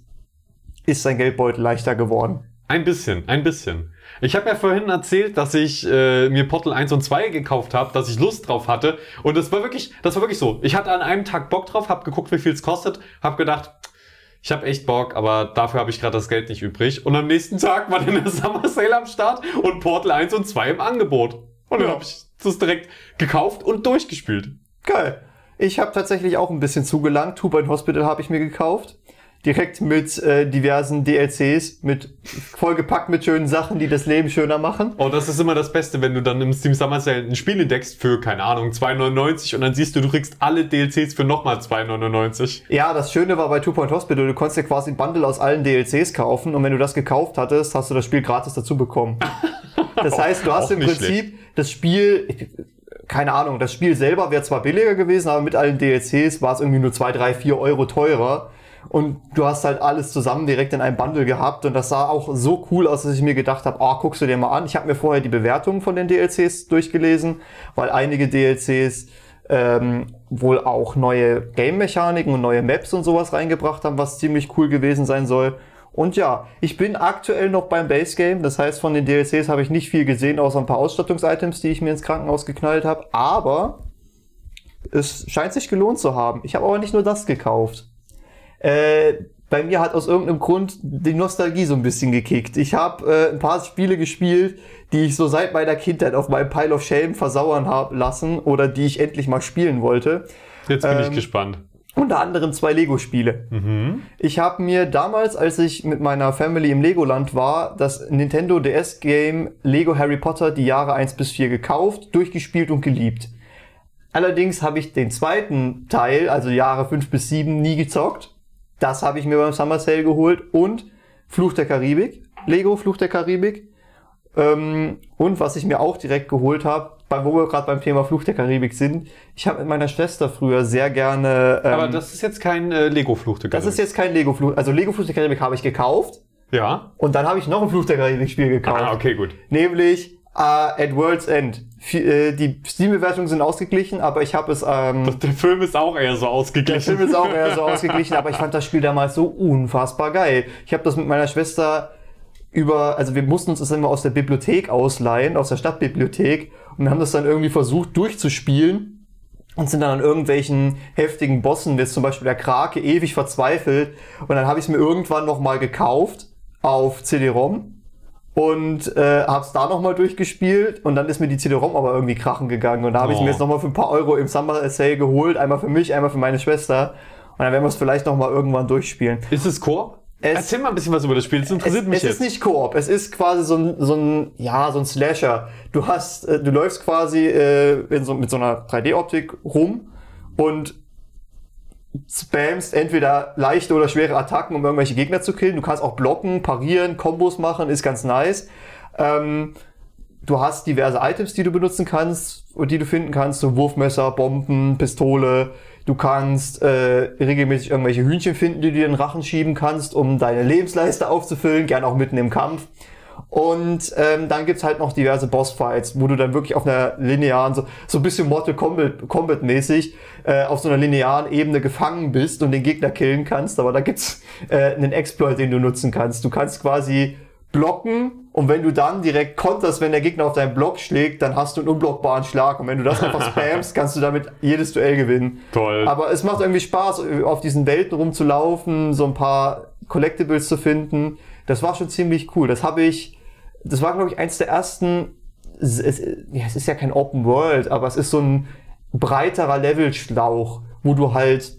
[SPEAKER 3] ist sein Geldbeutel leichter geworden?
[SPEAKER 2] Ein bisschen, ein bisschen. Ich habe ja vorhin erzählt, dass ich äh, mir Portal 1 und 2 gekauft habe, dass ich Lust drauf hatte. Und das war wirklich, das war wirklich so. Ich hatte an einem Tag Bock drauf, habe geguckt, wie viel es kostet, habe gedacht, ich habe echt Bock, aber dafür habe ich gerade das Geld nicht übrig. Und am nächsten Tag war dann der Summer Sale am Start und Portal 1 und 2 im Angebot. Und dann habe ich das direkt gekauft und durchgespielt.
[SPEAKER 3] Geil. Ich habe tatsächlich auch ein bisschen zugelangt. Two Hospital habe ich mir gekauft. Direkt mit äh, diversen DLCs, mit vollgepackt mit schönen Sachen, die das Leben schöner machen.
[SPEAKER 2] Oh, das ist immer das Beste, wenn du dann im Steam Summer Sale ein Spiel entdeckst für, keine Ahnung, 2,99 und dann siehst du, du kriegst alle DLCs für nochmal 2,99.
[SPEAKER 3] Ja, das Schöne war bei Two Point Hospital, du konntest ja quasi ein Bundle aus allen DLCs kaufen und wenn du das gekauft hattest, hast du das Spiel gratis dazu bekommen. Das heißt, du hast im Prinzip das Spiel, keine Ahnung, das Spiel selber wäre zwar billiger gewesen, aber mit allen DLCs war es irgendwie nur 2, 3, 4 Euro teurer. Und du hast halt alles zusammen direkt in einem Bundle gehabt und das sah auch so cool aus, dass ich mir gedacht habe, ah, guckst du dir mal an. Ich habe mir vorher die Bewertungen von den DLCs durchgelesen, weil einige DLCs ähm, wohl auch neue Game-Mechaniken und neue Maps und sowas reingebracht haben, was ziemlich cool gewesen sein soll. Und ja, ich bin aktuell noch beim Base Game. Das heißt, von den DLCs habe ich nicht viel gesehen, außer ein paar Ausstattungsitems, die ich mir ins Krankenhaus geknallt habe. Aber es scheint sich gelohnt zu haben. Ich habe aber nicht nur das gekauft. Äh, bei mir hat aus irgendeinem Grund die Nostalgie so ein bisschen gekickt. Ich habe äh, ein paar Spiele gespielt, die ich so seit meiner Kindheit auf meinem Pile of Shame versauern habe lassen oder die ich endlich mal spielen wollte.
[SPEAKER 2] Jetzt bin ich
[SPEAKER 3] Ähm,
[SPEAKER 2] gespannt.
[SPEAKER 3] Unter anderem zwei Lego-Spiele. Ich habe mir damals, als ich mit meiner Family im Legoland war, das Nintendo DS-Game Lego Harry Potter die Jahre 1 bis 4 gekauft, durchgespielt und geliebt. Allerdings habe ich den zweiten Teil, also Jahre 5 bis 7, nie gezockt. Das habe ich mir beim Summer Sale geholt und Fluch der Karibik, Lego Fluch der Karibik. Ähm, und was ich mir auch direkt geholt habe, bei- wo wir gerade beim Thema Fluch der Karibik sind, ich habe mit meiner Schwester früher sehr gerne. Ähm,
[SPEAKER 2] Aber das ist jetzt kein äh, Lego-Fluch der
[SPEAKER 3] das ist jetzt kein Lego Fluch. Also Lego Fluch der Karibik habe ich gekauft
[SPEAKER 2] Ja?
[SPEAKER 3] und dann habe ich noch ein Fluch der Karibik Spiel gekauft.
[SPEAKER 2] Ah, okay, gut.
[SPEAKER 3] Nämlich äh, at World's End. Vi- äh, Die Steam-Bewertungen sind ausgeglichen, aber ich habe es. Ähm,
[SPEAKER 2] Der Film ist auch eher so
[SPEAKER 3] der
[SPEAKER 2] ausgeglichen.
[SPEAKER 3] Film ist auch eher so ausgeglichen, aber ich fand das Spiel damals so unfassbar geil. Ich habe das mit meiner Schwester über, also wir mussten uns das immer aus der Bibliothek ausleihen, aus der Stadtbibliothek und haben das dann irgendwie versucht durchzuspielen und sind dann an irgendwelchen heftigen Bossen, wie jetzt zum Beispiel der Krake, ewig verzweifelt und dann habe ich es mir irgendwann nochmal gekauft auf CD-ROM und äh, hab's da nochmal durchgespielt und dann ist mir die CD-ROM aber irgendwie krachen gegangen und da habe ich
[SPEAKER 2] Oh.
[SPEAKER 3] mir jetzt nochmal für ein paar Euro im Summer Sale geholt, einmal für mich, einmal für meine Schwester und dann werden wir es vielleicht nochmal irgendwann durchspielen.
[SPEAKER 2] Ist es Koop?
[SPEAKER 3] Es-
[SPEAKER 2] Erzähl mal ein bisschen was über das Spiel. Das interessiert
[SPEAKER 3] Es,
[SPEAKER 2] mich
[SPEAKER 3] es
[SPEAKER 2] jetzt.
[SPEAKER 3] ist nicht Koop, es ist quasi so ein, so ein, ja, so ein Slasher. Du hast, äh, du läufst quasi äh, in so, mit so einer 3D-Optik rum und spammst entweder leichte oder schwere Attacken, um irgendwelche Gegner zu killen. Du kannst auch blocken, parieren, Kombos machen, ist ganz nice. Ähm, du hast diverse Items, die du benutzen kannst und die du finden kannst, so Wurfmesser, Bomben, Pistole. Du kannst äh, regelmäßig irgendwelche Hühnchen finden, die du dir in den Rachen schieben kannst, um deine Lebensleiste aufzufüllen, gern auch mitten im Kampf. Und ähm, dann gibt's halt noch diverse Bossfights, wo du dann wirklich auf einer linearen, so, so ein bisschen Mortal Kombat, Kombat mäßig, äh, auf so einer linearen Ebene gefangen bist und den Gegner killen kannst. Aber da gibt's äh, einen Exploit, den du nutzen kannst. Du kannst quasi blocken und wenn du dann direkt konterst, wenn der Gegner auf deinen Block schlägt, dann hast du einen unblockbaren Schlag. Und wenn du das einfach spammst, kannst du damit jedes Duell gewinnen.
[SPEAKER 2] Toll.
[SPEAKER 3] Aber es macht irgendwie Spaß, auf diesen Welten rumzulaufen, so ein paar Collectibles zu finden. Das war schon ziemlich cool. Das habe ich, das war glaube ich eins der ersten, es, es, ja, es ist ja kein Open World, aber es ist so ein breiterer Levelschlauch, wo du halt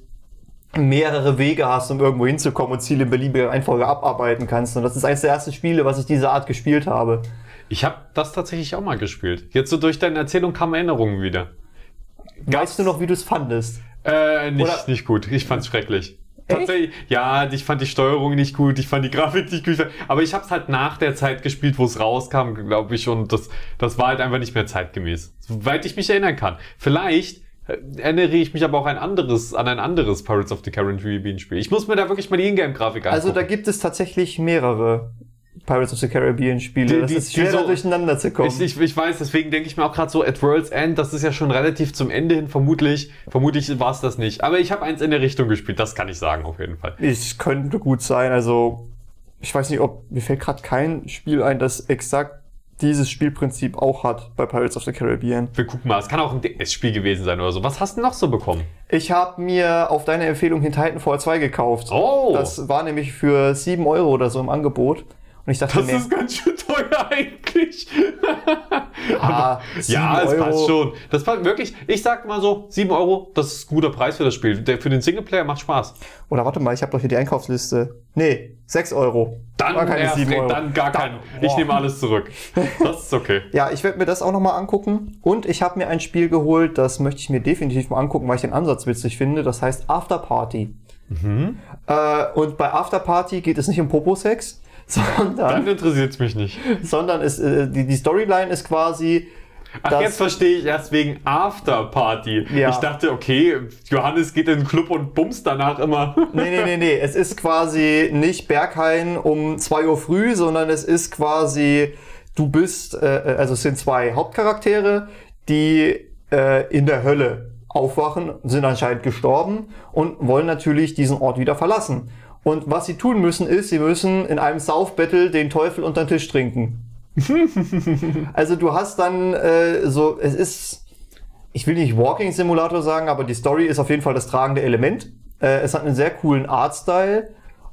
[SPEAKER 3] mehrere Wege hast, um irgendwo hinzukommen und Ziele in beliebiger Reihenfolge abarbeiten kannst. Und das ist eines der ersten Spiele, was ich dieser Art gespielt habe.
[SPEAKER 2] Ich habe das tatsächlich auch mal gespielt. Jetzt so durch deine Erzählung kamen Erinnerungen wieder.
[SPEAKER 3] Weißt du noch, wie du es fandest?
[SPEAKER 2] Äh, nicht,
[SPEAKER 3] Oder-
[SPEAKER 2] nicht gut. Ich fand's schrecklich. Tatsächlich, ja, ich fand die Steuerung nicht gut, ich fand die Grafik nicht gut, aber ich habe es halt nach der Zeit gespielt, wo es rauskam, glaube ich, und das, das war halt einfach nicht mehr zeitgemäß, soweit ich mich erinnern kann. Vielleicht äh, erinnere ich mich aber auch ein anderes, an ein anderes Pirates of the Caribbean Spiel. Ich muss mir da wirklich mal die Ingame-Grafik angucken.
[SPEAKER 3] Also da gibt es tatsächlich mehrere. Pirates of the Caribbean Spiele.
[SPEAKER 2] Die-
[SPEAKER 3] das
[SPEAKER 2] die-
[SPEAKER 3] ist schwer,
[SPEAKER 2] so-
[SPEAKER 3] durcheinander zu kommen.
[SPEAKER 2] Ich, ich, ich weiß, deswegen denke ich mir auch gerade so, at World's End, das ist ja schon relativ zum Ende hin, vermutlich, vermutlich war es das nicht. Aber ich habe eins in der Richtung gespielt, das kann ich sagen, auf jeden Fall.
[SPEAKER 3] Ich könnte gut sein, also ich weiß nicht, ob mir fällt gerade kein Spiel ein, das exakt dieses Spielprinzip auch hat bei Pirates of the Caribbean.
[SPEAKER 2] Wir gucken mal, es kann auch ein DS-Spiel gewesen sein oder so. Was hast du noch so bekommen?
[SPEAKER 3] Ich habe mir auf deine Empfehlung hin Titanfall 2 gekauft.
[SPEAKER 2] Oh.
[SPEAKER 3] Das war nämlich für 7 Euro oder so im Angebot. Und ich dachte
[SPEAKER 2] Das
[SPEAKER 3] mir,
[SPEAKER 2] ist ganz schön teuer eigentlich.
[SPEAKER 3] ah,
[SPEAKER 2] ja,
[SPEAKER 3] 7
[SPEAKER 2] es passt schon. Das passt wirklich. Ich sag mal so, 7 Euro, das ist ein guter Preis für das Spiel. Der, für den Singleplayer macht Spaß.
[SPEAKER 3] Oder warte mal, ich habe doch hier die Einkaufsliste. Nee, 6 Euro.
[SPEAKER 2] Dann,
[SPEAKER 3] War keine
[SPEAKER 2] erst,
[SPEAKER 3] 7 Euro.
[SPEAKER 2] dann gar kein. Ich nehme alles zurück. Das ist okay.
[SPEAKER 3] Ja, ich werde mir das auch nochmal angucken. Und ich habe mir ein Spiel geholt, das möchte ich mir definitiv mal angucken, weil ich den Ansatz witzig finde. Das heißt After Party.
[SPEAKER 2] Mhm.
[SPEAKER 3] Äh, und bei After Party geht es nicht um Popo-Sex, sondern,
[SPEAKER 2] Dann interessiert es mich nicht.
[SPEAKER 3] sondern es, äh, die, die Storyline ist quasi,
[SPEAKER 2] Ach,
[SPEAKER 3] dass-
[SPEAKER 2] jetzt verstehe ich erst wegen Afterparty.
[SPEAKER 3] Ja.
[SPEAKER 2] Ich dachte, okay, Johannes geht in den Club und bumst danach immer.
[SPEAKER 3] Nee, nee, nee, nee. Es ist quasi nicht Berghain um 2 Uhr früh, sondern es ist quasi, du bist, äh, also es sind zwei Hauptcharaktere, die äh, in der Hölle aufwachen, sind anscheinend gestorben und wollen natürlich diesen Ort wieder verlassen. Und was sie tun müssen, ist, sie müssen in einem Saufbattle den Teufel unter den Tisch trinken. also du hast dann äh, so, es ist, ich will nicht Walking Simulator sagen, aber die Story ist auf jeden Fall das tragende Element. Äh, es hat einen sehr coolen Artstyle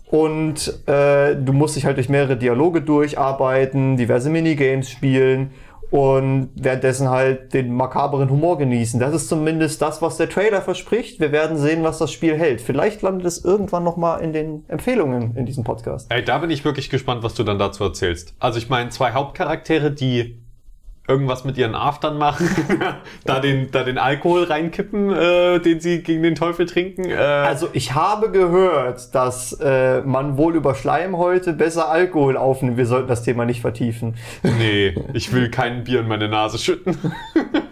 [SPEAKER 3] und äh, du musst dich halt durch mehrere Dialoge durcharbeiten, diverse Minigames spielen und währenddessen halt den makaberen Humor genießen. Das ist zumindest das, was der Trailer verspricht. Wir werden sehen, was das Spiel hält. Vielleicht landet es irgendwann noch mal in den Empfehlungen in diesem Podcast.
[SPEAKER 2] Ey, da bin ich wirklich gespannt, was du dann dazu erzählst. Also ich meine, zwei Hauptcharaktere, die irgendwas mit ihren Aftern machen, da den, da den Alkohol reinkippen, äh, den sie gegen den Teufel trinken. Äh,
[SPEAKER 3] Also ich habe gehört, dass äh, man wohl über Schleimhäute besser Alkohol aufnimmt. Wir sollten das Thema nicht vertiefen.
[SPEAKER 2] Nee, ich will kein Bier in meine Nase schütten.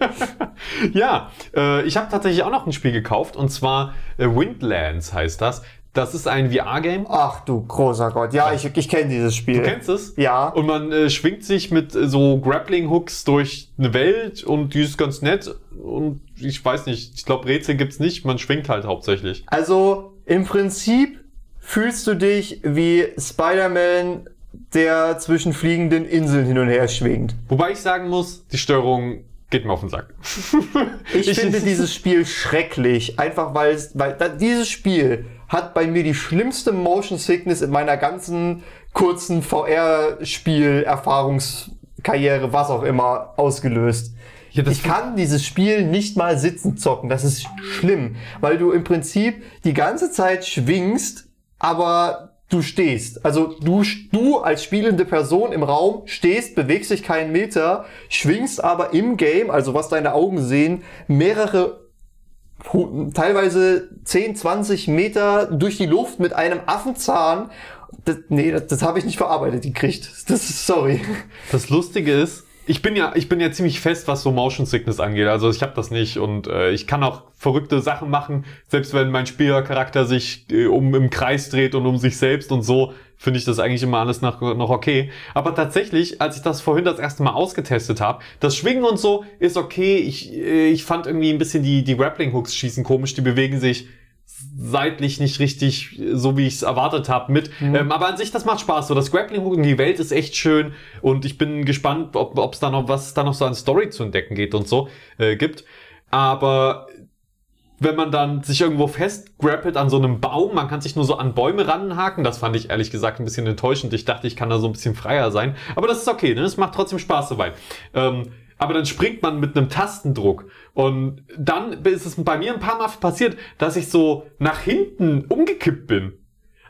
[SPEAKER 2] ja, äh, ich habe tatsächlich auch noch ein Spiel gekauft und zwar äh, Windlands heißt das. Das ist ein VR-Game.
[SPEAKER 3] Ach du großer Gott. Ja, ich, ich kenne dieses Spiel.
[SPEAKER 2] Du kennst es?
[SPEAKER 3] Ja.
[SPEAKER 2] Und man äh, schwingt sich mit äh, so Grappling-Hooks durch eine Welt und die ist ganz nett. Und ich weiß nicht, ich glaube Rätsel gibt's nicht, man schwingt halt hauptsächlich.
[SPEAKER 3] Also im Prinzip fühlst du dich wie Spider-Man, der zwischen fliegenden Inseln hin und her schwingt.
[SPEAKER 2] Wobei ich sagen muss, die Steuerung geht mir auf den Sack.
[SPEAKER 3] Ich, finde dieses Spiel schrecklich, einfach weil, es- weil dieses Spiel hat bei mir die schlimmste Motion Sickness in meiner ganzen kurzen VR-Spiel-Erfahrungskarriere, was auch immer, ausgelöst.
[SPEAKER 2] Ja,
[SPEAKER 3] ich kann dieses Spiel nicht mal sitzen zocken. Das ist schlimm, weil du im Prinzip die ganze Zeit schwingst, aber du stehst. Also du, du als spielende Person im Raum stehst, bewegst dich keinen Meter, schwingst aber im Game, also was deine Augen sehen, mehrere teilweise 10, 20 Meter durch die Luft mit einem Affenzahn. Das, nee, das, das habe ich nicht verarbeitet gekriegt. Das ist sorry.
[SPEAKER 2] Das Lustige ist, ich bin ja, ich bin ja ziemlich fest, was so Motion Sickness angeht. Also ich habe das nicht und äh, ich kann auch verrückte Sachen machen, selbst wenn mein Spielercharakter sich äh, um im Kreis dreht und um sich selbst und so, finde ich das eigentlich immer alles nach, noch okay. Aber tatsächlich, als ich das vorhin das erste Mal ausgetestet habe, das Schwingen und so ist okay. Ich, äh, ich fand irgendwie ein bisschen die, die Grappling Hooks schießen komisch, die bewegen sich seitlich nicht richtig so wie ich es erwartet habe mit. Ähm, aber an sich, das macht Spaß. So das Grappling Hook in die Welt ist echt schön und ich bin gespannt, ob es da noch was da noch so an Story zu entdecken geht und so äh, gibt. Aber wenn man dann sich irgendwo festgrappelt an so einem Baum, man kann sich nur so an Bäume ranhaken, das fand ich ehrlich gesagt ein bisschen enttäuschend. Ich dachte, ich kann da so ein bisschen freier sein. Aber das ist okay, ne? Es macht trotzdem Spaß dabei. Ähm, aber dann springt man mit einem Tastendruck. Und dann ist es bei mir ein paar Mal passiert, dass ich so nach hinten umgekippt bin.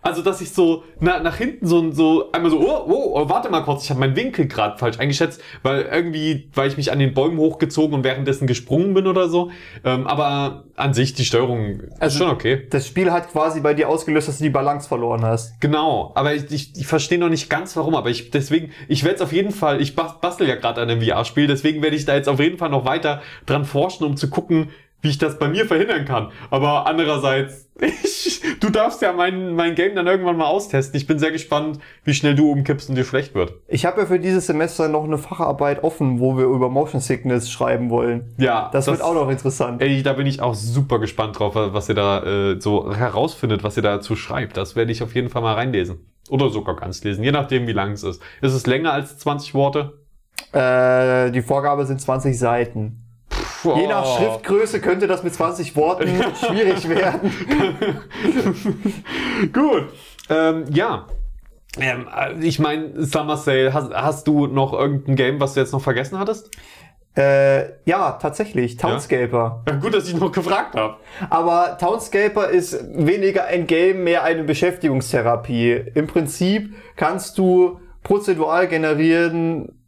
[SPEAKER 2] Also, dass ich so na, nach hinten so, so einmal so, oh, oh, oh warte mal kurz, ich habe meinen Winkel gerade falsch eingeschätzt, weil irgendwie, weil ich mich an den Bäumen hochgezogen und währenddessen gesprungen bin oder so. Ähm, aber an sich, die Steuerung ist
[SPEAKER 3] Also-
[SPEAKER 2] schon okay.
[SPEAKER 3] Das Spiel hat quasi bei dir ausgelöst, dass du die Balance verloren hast.
[SPEAKER 2] Genau, aber ich, ich, ich verstehe noch nicht ganz warum, aber ich deswegen, ich werde es auf jeden Fall, ich bas- bastel ja gerade an einem VR-Spiel, deswegen werde ich da jetzt auf jeden Fall noch weiter dran forschen, um zu gucken, wie ich das bei mir verhindern kann. Aber andererseits, ich, du darfst ja mein, mein Game dann irgendwann mal austesten. Ich bin sehr gespannt, wie schnell du umkippst und dir schlecht wird.
[SPEAKER 3] Ich habe ja für dieses Semester noch eine Facharbeit offen, wo wir über Motion Sickness schreiben wollen.
[SPEAKER 2] Ja,
[SPEAKER 3] Das, wird auch noch interessant.
[SPEAKER 2] Ey, da bin ich auch super gespannt drauf, was ihr da äh, so herausfindet, was ihr dazu schreibt. Das werde ich auf jeden Fall mal reinlesen. Oder sogar ganz lesen, je nachdem, wie lang es ist. Ist es länger als 20 Worte?
[SPEAKER 3] Äh, die Vorgabe sind 20 Seiten.
[SPEAKER 2] Puh,
[SPEAKER 3] Je nach Schriftgröße könnte das mit 20 Worten schwierig werden.
[SPEAKER 2] Gut. Ähm, ja. Ähm, äh, ich meine, Summer Sale, hast, hast du noch irgendein Game, was du jetzt noch vergessen hattest?
[SPEAKER 3] Äh, ja, tatsächlich, Townscaper.
[SPEAKER 2] Ja, gut, dass ich noch gefragt habe.
[SPEAKER 3] Aber Townscaper ist weniger ein Game, mehr eine Beschäftigungstherapie. Im Prinzip kannst du prozedural generieren,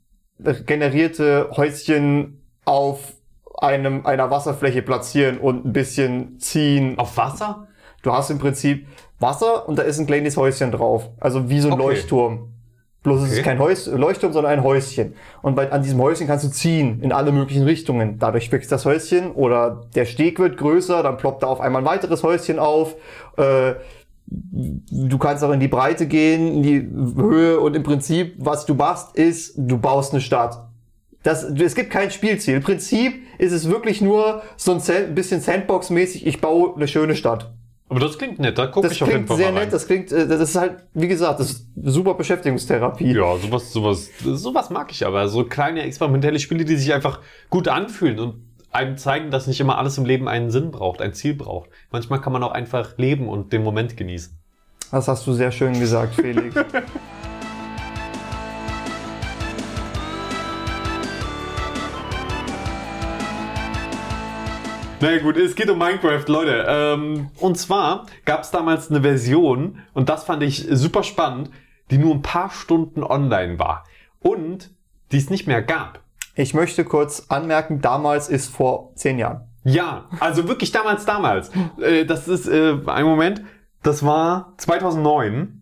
[SPEAKER 3] äh, generierte Häuschen auf einem, einer Wasserfläche platzieren und ein bisschen ziehen.
[SPEAKER 2] Auf Wasser?
[SPEAKER 3] Du hast im Prinzip Wasser und da ist ein kleines Häuschen drauf. Also wie so ein
[SPEAKER 2] Okay.
[SPEAKER 3] Leuchtturm. Bloß es
[SPEAKER 2] Okay.
[SPEAKER 3] ist kein Häus Leuchtturm, sondern ein Häuschen. Und bei, an diesem Häuschen kannst du ziehen in alle möglichen Richtungen. Dadurch wächst das Häuschen oder der Steg wird größer, dann ploppt da auf einmal ein weiteres Häuschen auf. Äh, du kannst auch in die Breite gehen, in die Höhe und im Prinzip, was du machst, ist, du baust eine Stadt. Das, es gibt kein Spielziel. Im Prinzip ist es wirklich nur so ein bisschen Sandbox-mäßig, ich baue eine schöne Stadt.
[SPEAKER 2] Aber das klingt nett, da gucke ich auf jeden
[SPEAKER 3] klingt
[SPEAKER 2] Fall
[SPEAKER 3] sehr
[SPEAKER 2] mal rein.
[SPEAKER 3] nett, das klingt, äh, das ist halt, wie gesagt, das ist super Beschäftigungstherapie.
[SPEAKER 2] Ja, sowas, sowas, sowas mag ich aber. So kleine experimentelle Spiele, die sich einfach gut anfühlen und einem zeigen, dass nicht immer alles im Leben einen Sinn braucht, ein Ziel braucht. Manchmal kann man auch einfach leben und den Moment genießen.
[SPEAKER 3] Das hast du sehr schön gesagt, Felix.
[SPEAKER 2] Na gut, es geht um Minecraft, Leute. Ähm, und zwar gab es damals eine Version, und das fand ich super spannend, die nur ein paar Stunden online war. Und die es nicht mehr gab.
[SPEAKER 3] ich möchte kurz anmerken, damals ist vor zehn Jahren.
[SPEAKER 2] Ja, also wirklich damals, damals. Äh, das ist äh, ein Moment, das war 2009.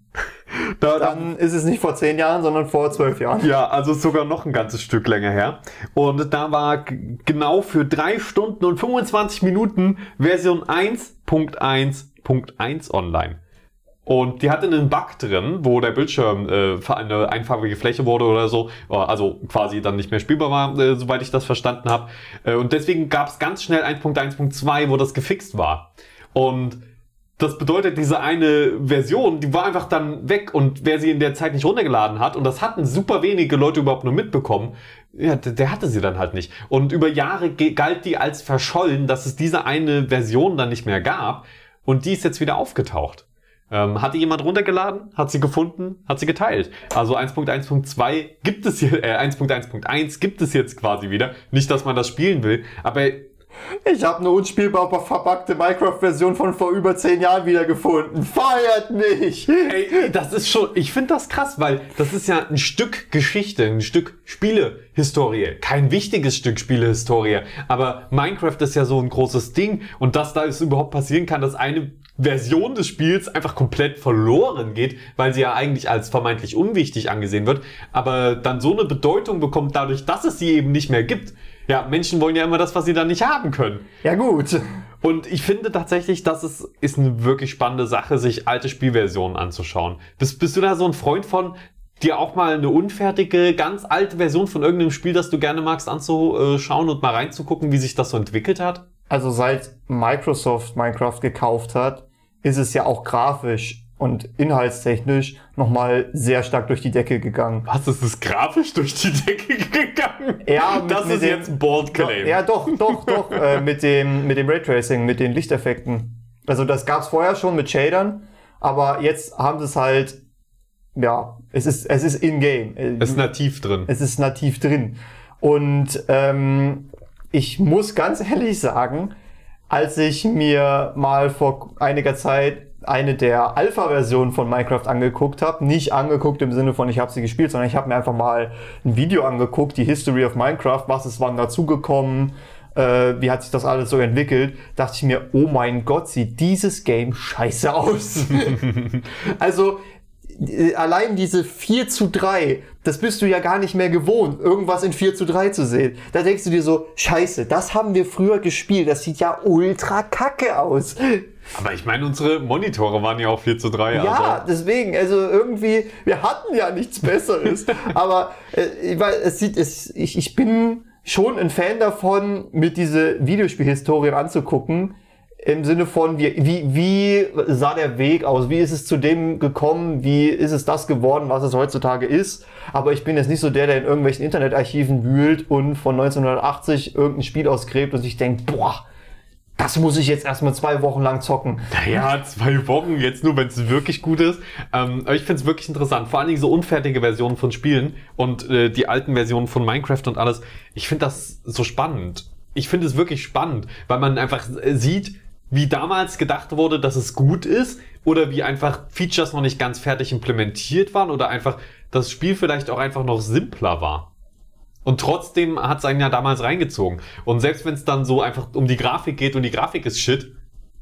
[SPEAKER 2] Da, da,
[SPEAKER 3] Dann ist es nicht vor zehn Jahren, sondern vor zwölf Jahren.
[SPEAKER 2] ja, also sogar noch ein ganzes Stück länger her. Und da war genau für drei Stunden und 25 Minuten Version 1.1.1 online. Und die hatte einen Bug drin, wo der Bildschirm äh, eine einfarbige Fläche wurde oder so, äh, also quasi dann nicht mehr spielbar war, äh, soweit ich das verstanden habe. Äh, und deswegen gab es ganz schnell 1.1.2, wo das gefixt war. Und das bedeutet, diese eine Version, die war einfach dann weg und wer sie in der Zeit nicht runtergeladen hat, und das hatten super wenige Leute überhaupt nur mitbekommen, ja, der, hatte sie dann halt nicht. Und über Jahre galt die als verschollen, dass es diese eine Version dann nicht mehr gab und die ist jetzt wieder aufgetaucht. Ähm, hatte jemand runtergeladen, hat sie gefunden, hat sie geteilt. Also 1.1.2 gibt es hier, äh, 1.1.1 gibt es jetzt quasi wieder. Nicht, dass man das spielen will, aber
[SPEAKER 3] Ich habe eine unspielbar verpackte Minecraft-Version von vor über zehn Jahren wiedergefunden. Feiert mich!
[SPEAKER 2] Ey, das ist schon, ich finde das krass, weil das ist ja ein Stück Geschichte, ein Stück Spielehistorie. Kein wichtiges Stück Spielehistorie, aber Minecraft ist ja so ein großes Ding und dass da es überhaupt passieren kann, dass eine Version des Spiels einfach komplett verloren geht, weil sie ja eigentlich als vermeintlich unwichtig angesehen wird, aber dann so eine Bedeutung bekommt dadurch, dass es sie eben nicht mehr gibt. Ja, Menschen wollen ja immer das, was sie dann nicht haben können.
[SPEAKER 3] Ja gut.
[SPEAKER 2] Und ich finde tatsächlich, das ist, ist eine wirklich spannende Sache, sich alte Spielversionen anzuschauen. Bist, bist du da so ein Freund von, dir auch mal eine unfertige, ganz alte Version von irgendeinem Spiel, das du gerne magst, anzuschauen und mal reinzugucken, wie sich das so entwickelt hat?
[SPEAKER 3] Also seit Microsoft Minecraft gekauft hat, ist es ja auch grafisch und inhaltstechnisch nochmal sehr stark durch die Decke gegangen.
[SPEAKER 2] Was ist es grafisch durch die Decke gegangen?
[SPEAKER 3] Ja, mit-
[SPEAKER 2] das
[SPEAKER 3] mit
[SPEAKER 2] ist
[SPEAKER 3] dem-
[SPEAKER 2] jetzt ein Bold Claim.
[SPEAKER 3] Ja, doch, doch, doch, äh, mit dem, mit dem Raytracing, mit den Lichteffekten. Also das gab's vorher schon mit Shadern, aber jetzt haben sie es halt, ja, es ist, es ist in-game. Äh,
[SPEAKER 2] Es ist nativ drin.
[SPEAKER 3] es ist nativ drin. Und ähm, ich muss ganz ehrlich sagen, als ich mir mal vor einiger Zeit eine der Alpha-Versionen von Minecraft angeguckt habe, nicht angeguckt im Sinne von ich habe sie gespielt, sondern ich habe mir einfach mal ein Video angeguckt, die History of Minecraft, was ist wann dazugekommen, äh, wie hat sich das alles so entwickelt, dachte ich mir, oh mein Gott, sieht dieses Game scheiße aus. also äh, allein diese 4 zu 3, das bist du ja gar nicht mehr gewohnt, irgendwas in 4 zu 3 zu sehen. Da denkst du dir so, scheiße, das haben wir früher gespielt, das sieht ja ultra kacke aus.
[SPEAKER 2] Aber ich meine, unsere Monitore waren ja auch 4 zu 3.
[SPEAKER 3] Ja,
[SPEAKER 2] also.
[SPEAKER 3] deswegen, also irgendwie, wir hatten ja nichts Besseres. aber äh, weil es sieht, es, ich, ich bin schon ein Fan davon, mit diese Videospielhistorien anzugucken. Im Sinne von, wie, wie, wie sah der Weg aus? Wie ist es zu dem gekommen? Wie ist es das geworden, was es heutzutage ist? Aber ich bin jetzt nicht so der, der in irgendwelchen Internetarchiven wühlt und von 1980 irgendein Spiel ausgräbt und sich denkt, boah, das muss ich jetzt erstmal zwei Wochen lang zocken.
[SPEAKER 2] Naja, zwei Wochen jetzt nur, wenn es wirklich gut ist. Ähm, aber ich finde es wirklich interessant. Vor allen Dingen so unfertige Versionen von Spielen und äh, die alten Versionen von Minecraft und alles. Ich finde das so spannend. Ich finde es wirklich spannend, weil man einfach äh, sieht, wie damals gedacht wurde, dass es gut ist oder wie einfach Features noch nicht ganz fertig implementiert waren oder einfach das Spiel vielleicht auch einfach noch simpler war. Und trotzdem hat es einen ja damals reingezogen. Und selbst wenn es dann so einfach um die Grafik geht und die Grafik ist shit,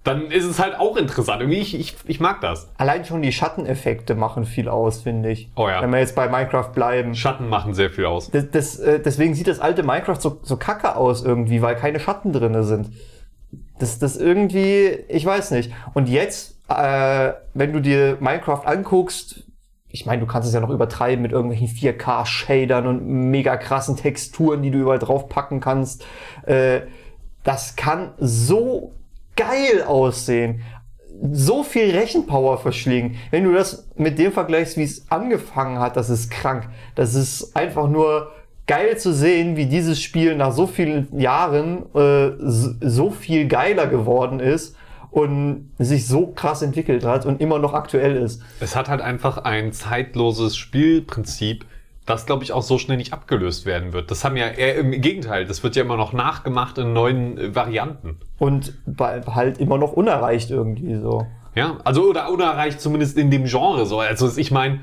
[SPEAKER 2] dann ist es halt auch interessant. Irgendwie, ich, ich, ich mag das.
[SPEAKER 3] Allein schon die Schatteneffekte machen viel aus, finde ich.
[SPEAKER 2] Oh ja.
[SPEAKER 3] Wenn wir jetzt bei Minecraft bleiben.
[SPEAKER 2] Schatten machen sehr viel aus.
[SPEAKER 3] Das, das, äh, deswegen sieht das alte Minecraft so, so kacke aus irgendwie, weil keine Schatten drinne sind. Das, das irgendwie, ich weiß nicht. Und jetzt, äh, wenn du dir Minecraft anguckst, ich meine, du kannst es ja noch übertreiben mit irgendwelchen 4K-Shadern und mega krassen Texturen, die du überall draufpacken kannst. Äh, das kann so geil aussehen. So viel Rechenpower verschlingen. Wenn du das mit dem vergleichst, wie es angefangen hat, das ist krank. Das ist einfach nur geil zu sehen, wie dieses Spiel nach so vielen Jahren äh, so viel geiler geworden ist und sich so krass entwickelt hat und immer noch aktuell ist.
[SPEAKER 2] Es hat halt einfach ein zeitloses Spielprinzip, das glaube ich auch so schnell nicht abgelöst werden wird. Das haben ja eher im Gegenteil, das wird ja immer noch nachgemacht in neuen äh, Varianten.
[SPEAKER 3] Und halt immer noch unerreicht irgendwie so.
[SPEAKER 2] Ja, also oder unerreicht zumindest in dem Genre so. Also ich meine,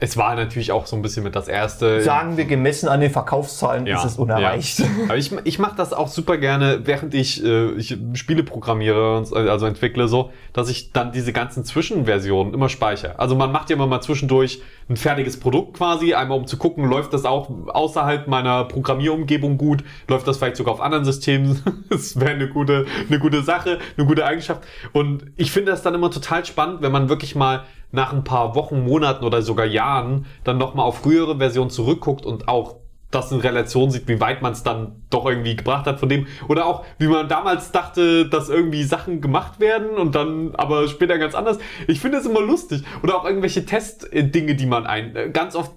[SPEAKER 2] es war natürlich auch so ein bisschen mit das erste.
[SPEAKER 3] Sagen wir, gemessen an den Verkaufszahlen
[SPEAKER 2] Ja,
[SPEAKER 3] ist es unerreicht.
[SPEAKER 2] Ja. Aber ich, ich mache das auch super gerne, während ich, äh, ich Spiele programmiere, und, so- also entwickle so, dass ich dann diese ganzen Zwischenversionen immer speichere. Also man macht ja immer mal zwischendurch ein fertiges Produkt quasi, einmal um zu gucken, läuft das auch außerhalb meiner Programmierumgebung gut, läuft das vielleicht sogar auf anderen Systemen. Das wäre eine gute, eine gute Sache, eine gute Eigenschaft. Und ich finde das dann immer total spannend, wenn man wirklich mal nach ein paar Wochen, Monaten oder sogar Jahren dann nochmal auf frühere Versionen zurückguckt und auch das in Relation sieht, wie weit man es dann doch irgendwie gebracht hat von dem. Oder auch, wie man damals dachte, dass irgendwie Sachen gemacht werden und dann aber später ganz anders. Ich finde es immer lustig. Oder auch irgendwelche Testdinge, die man ein. äh, Ganz oft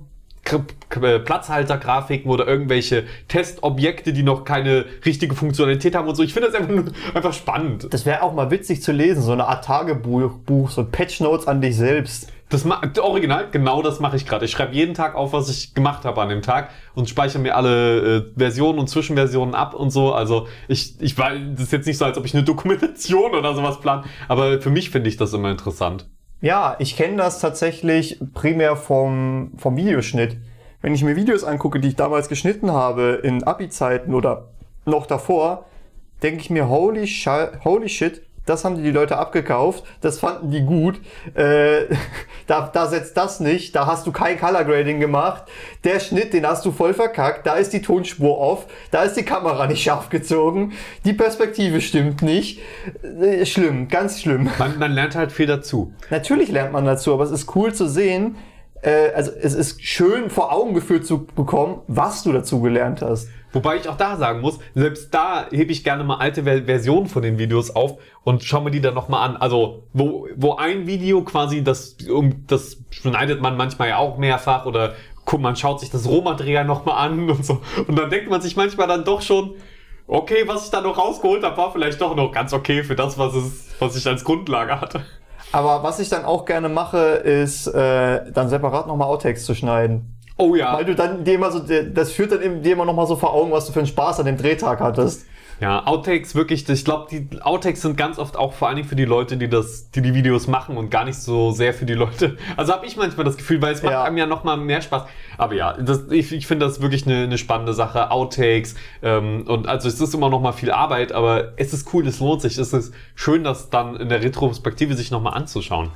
[SPEAKER 2] Platzhaltergrafiken oder irgendwelche Testobjekte, die noch keine richtige Funktionalität haben und so. Ich finde das einfach, einfach spannend.
[SPEAKER 3] Das wäre auch mal witzig zu lesen, so eine Art Tagebuch, Buch, so Patch Notes an dich selbst.
[SPEAKER 2] Das ma original, genau das mache ich gerade. Ich schreibe jeden Tag auf, was ich gemacht habe an dem Tag und speichere mir alle äh, Versionen und Zwischenversionen ab und so. Also ich, ich weiß, das ist jetzt nicht so, als ob ich eine Dokumentation oder sowas plan, aber für mich finde ich das immer interessant.
[SPEAKER 3] Ja, ich kenne das tatsächlich primär vom, vom Videoschnitt. Wenn ich mir Videos angucke, die ich damals geschnitten habe, in Abi-Zeiten oder noch davor, denke ich mir, holy, holy shit, das haben die, Leute abgekauft, das fanden die gut, äh, da, da setzt das nicht, da hast du kein Color Grading gemacht, der Schnitt, den hast du voll verkackt, da ist die Tonspur off, da ist die Kamera nicht scharf gezogen, die Perspektive stimmt nicht, äh, schlimm, ganz schlimm.
[SPEAKER 2] Man, man lernt halt viel dazu.
[SPEAKER 3] Natürlich lernt man dazu, aber es ist cool zu sehen, äh, also es ist schön vor Augen geführt zu bekommen, was du dazu gelernt hast.
[SPEAKER 2] Wobei ich auch da sagen muss, selbst da hebe ich gerne mal alte Ver- Versionen von den Videos auf und schaue mir die dann nochmal an. Also, wo, wo ein Video quasi, das, das schneidet man manchmal ja auch mehrfach oder guck, man schaut sich das Rohmaterial nochmal an und so. Und dann denkt man sich manchmal dann doch schon, okay, was ich da noch rausgeholt habe, war vielleicht doch noch ganz okay für das, was es, was ich als Grundlage hatte.
[SPEAKER 3] Aber was ich dann auch gerne mache, ist äh, dann separat nochmal Outtakes zu schneiden.
[SPEAKER 2] Oh ja.
[SPEAKER 3] Weil du dann dir immer so, das führt dann eben dir immer nochmal so vor Augen, was du für einen Spaß an dem Drehtag hattest.
[SPEAKER 2] Ja, Outtakes wirklich, ich glaube, die Outtakes sind ganz oft auch vor allen Dingen für die Leute, die das, die die Videos machen und gar nicht so sehr für die Leute. Also habe ich manchmal das Gefühl, weil es macht
[SPEAKER 3] Ja.
[SPEAKER 2] einem ja noch mal mehr Spaß. Aber ja, das, ich, ich finde das wirklich eine, eine spannende Sache. Outtakes ähm, und also es ist immer noch mal viel Arbeit, aber es ist cool, es lohnt sich. Es ist schön, das dann in der Retrospektive sich noch mal anzuschauen.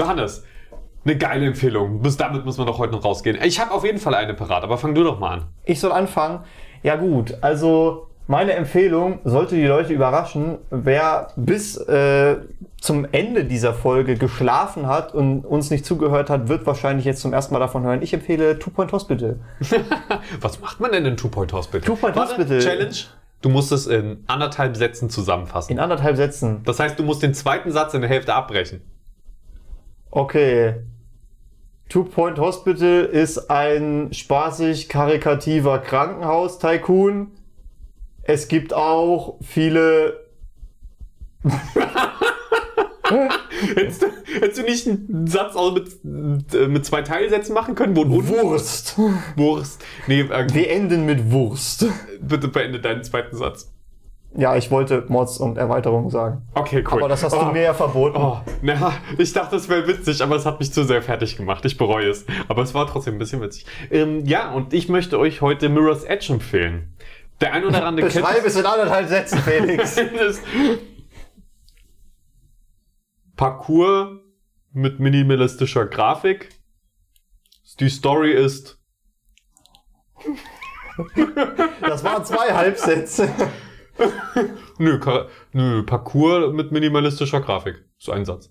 [SPEAKER 2] Johannes, eine geile Empfehlung. Bis damit muss man doch heute noch rausgehen. Ich habe auf jeden Fall eine parat, aber fang du doch mal an.
[SPEAKER 3] Ich soll anfangen. Ja gut, also meine Empfehlung sollte die Leute überraschen. Wer bis äh, zum Ende dieser Folge geschlafen hat und uns nicht zugehört hat, wird wahrscheinlich jetzt zum ersten Mal davon hören. Ich empfehle Two Point Hospital.
[SPEAKER 2] Was macht man denn in Two Point Hospital?
[SPEAKER 3] Two Point
[SPEAKER 2] Warte,
[SPEAKER 3] Hospital.
[SPEAKER 2] Challenge. Du musst es in anderthalb Sätzen zusammenfassen.
[SPEAKER 3] In anderthalb Sätzen.
[SPEAKER 2] Das heißt, du musst den zweiten Satz in der Hälfte abbrechen.
[SPEAKER 3] Okay. Two Point Hospital ist ein spaßig karikativer Krankenhaus-Tycoon. Es gibt auch viele.
[SPEAKER 2] Hättest du, hättest du nicht einen Satz auch mit, mit zwei Teilsätzen machen können, wo
[SPEAKER 3] Wurst.
[SPEAKER 2] Wurst. Nee, äh,
[SPEAKER 3] Wir enden mit Wurst.
[SPEAKER 2] bitte beende deinen zweiten Satz.
[SPEAKER 3] Ja, ich wollte Mods und Erweiterungen sagen.
[SPEAKER 2] Okay, cool.
[SPEAKER 3] Aber das hast du
[SPEAKER 2] Oh.
[SPEAKER 3] mir ja verboten.
[SPEAKER 2] Oh, na, ich dachte, es wäre witzig, aber es hat mich zu sehr fertig gemacht. Ich bereue es. Aber es war trotzdem ein bisschen witzig. Ähm, ja, und ich möchte euch heute Mirror's Edge empfehlen. Der ein oder andere kennt
[SPEAKER 3] Beschreib es in anderthalb Sätzen, Felix.
[SPEAKER 2] Parcours mit minimalistischer Grafik. Die Story ist
[SPEAKER 3] Das waren zwei Halbsätze.
[SPEAKER 2] Nö, nö, Parcours mit minimalistischer Grafik. So ein Satz.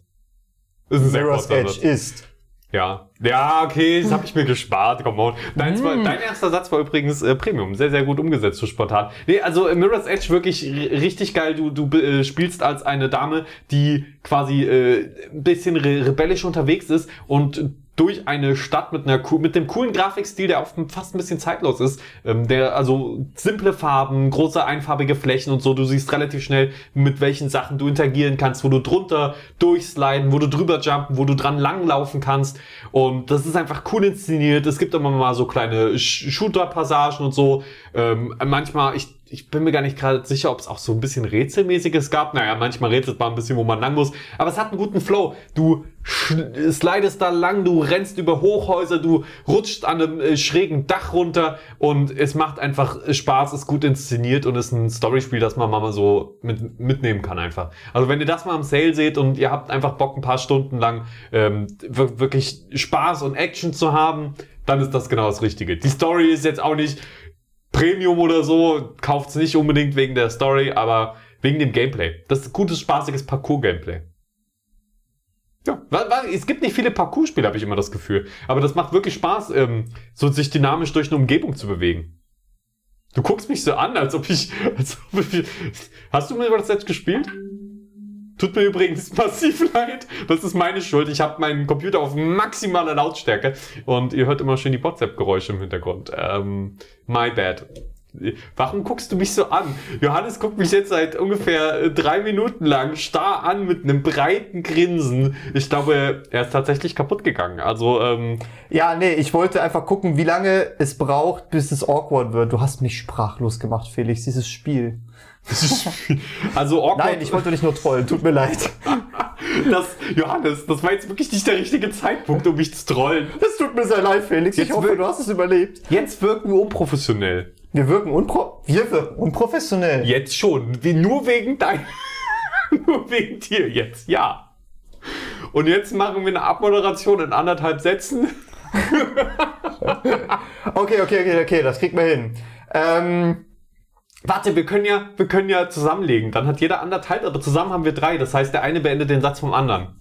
[SPEAKER 2] Ist ein
[SPEAKER 3] Mirror's Edge
[SPEAKER 2] Satz.
[SPEAKER 3] ist.
[SPEAKER 2] Ja. Ja, okay, das habe ich mir gespart. Come on. Dein, war, dein erster Satz war übrigens äh, Premium. Sehr, sehr gut umgesetzt, so spontan. Nee, also äh, Mirror's Edge wirklich richtig geil. Du, du äh, spielst als eine Dame, die quasi äh, ein bisschen re rebellisch unterwegs ist und durch eine Stadt mit einer mit dem coolen Grafikstil, der auch fast ein bisschen zeitlos ist, ähm, der also simple Farben, große einfarbige Flächen und so, du siehst relativ schnell, mit welchen Sachen du interagieren kannst, wo du drunter durchsliden, wo du drüber jumpen, wo du dran langlaufen kannst und das ist einfach cool inszeniert. Es gibt immer mal so kleine Sh- Shooter-Passagen und so. Ähm, manchmal, ich, ich bin mir gar nicht gerade sicher, ob es auch so ein bisschen Rätselmäßiges gab. Naja, manchmal rätselt man ein bisschen, wo man lang muss. Aber es hat einen guten Flow. Du slidest da lang, du rennst über Hochhäuser, du rutschst an einem äh, schrägen Dach runter und es macht einfach Spaß, ist gut inszeniert und ist ein Storyspiel, das man mal so mit, mitnehmen kann einfach. Also wenn ihr das mal am Sale seht und ihr habt einfach Bock, ein paar Stunden lang ähm, wir- wirklich Spaß und Action zu haben, dann ist das genau das Richtige. Die Story ist jetzt auch nicht Premium oder so, kauft's nicht unbedingt wegen der Story, aber wegen dem Gameplay. Das ist gutes, spaßiges Parcours-Gameplay. Ja, es gibt nicht viele Parcours-Spiele, habe ich immer das Gefühl. Aber das macht wirklich Spaß, ähm, so sich dynamisch durch eine Umgebung zu bewegen. Du guckst mich so an, als ob ich, als ob ich hast du mir das jetzt gespielt? Tut mir übrigens massiv leid. Das ist meine Schuld. Ich habe meinen Computer auf maximale Lautstärke und ihr hört immer schön die WhatsApp-Geräusche im Hintergrund. Ähm, my bad. Warum guckst du mich so an? Johannes guckt mich jetzt seit ungefähr äh, drei Minuten lang starr an mit einem breiten Grinsen. Ich glaube, er ist tatsächlich kaputt gegangen. Also, ähm,
[SPEAKER 3] Ja, nee, ich wollte einfach gucken, wie lange es braucht, bis es awkward wird. Du hast mich sprachlos gemacht, Felix, dieses Spiel.
[SPEAKER 2] also awkward.
[SPEAKER 3] Nein, ich wollte dich nur trollen, tut mir leid.
[SPEAKER 2] das, Johannes, das war jetzt wirklich nicht der richtige Zeitpunkt, um mich zu trollen.
[SPEAKER 3] Es tut mir sehr leid, Felix. Ich
[SPEAKER 2] Jetzt
[SPEAKER 3] hoffe,
[SPEAKER 2] will-
[SPEAKER 3] du hast es überlebt.
[SPEAKER 2] Jetzt wirken wir unprofessionell.
[SPEAKER 3] Wir wirken, unpro wir wirken unprofessionell.
[SPEAKER 2] Jetzt schon. Wie, nur wegen dein. nur wegen dir jetzt, ja. Und jetzt machen wir eine Abmoderation in anderthalb Sätzen.
[SPEAKER 3] Okay, okay, okay, okay, das kriegt man hin. Ähm,
[SPEAKER 2] Warte, wir können ja, wir können ja zusammenlegen. Dann hat jeder anderthalb, aber zusammen haben wir drei. Das heißt, der eine beendet den Satz vom anderen.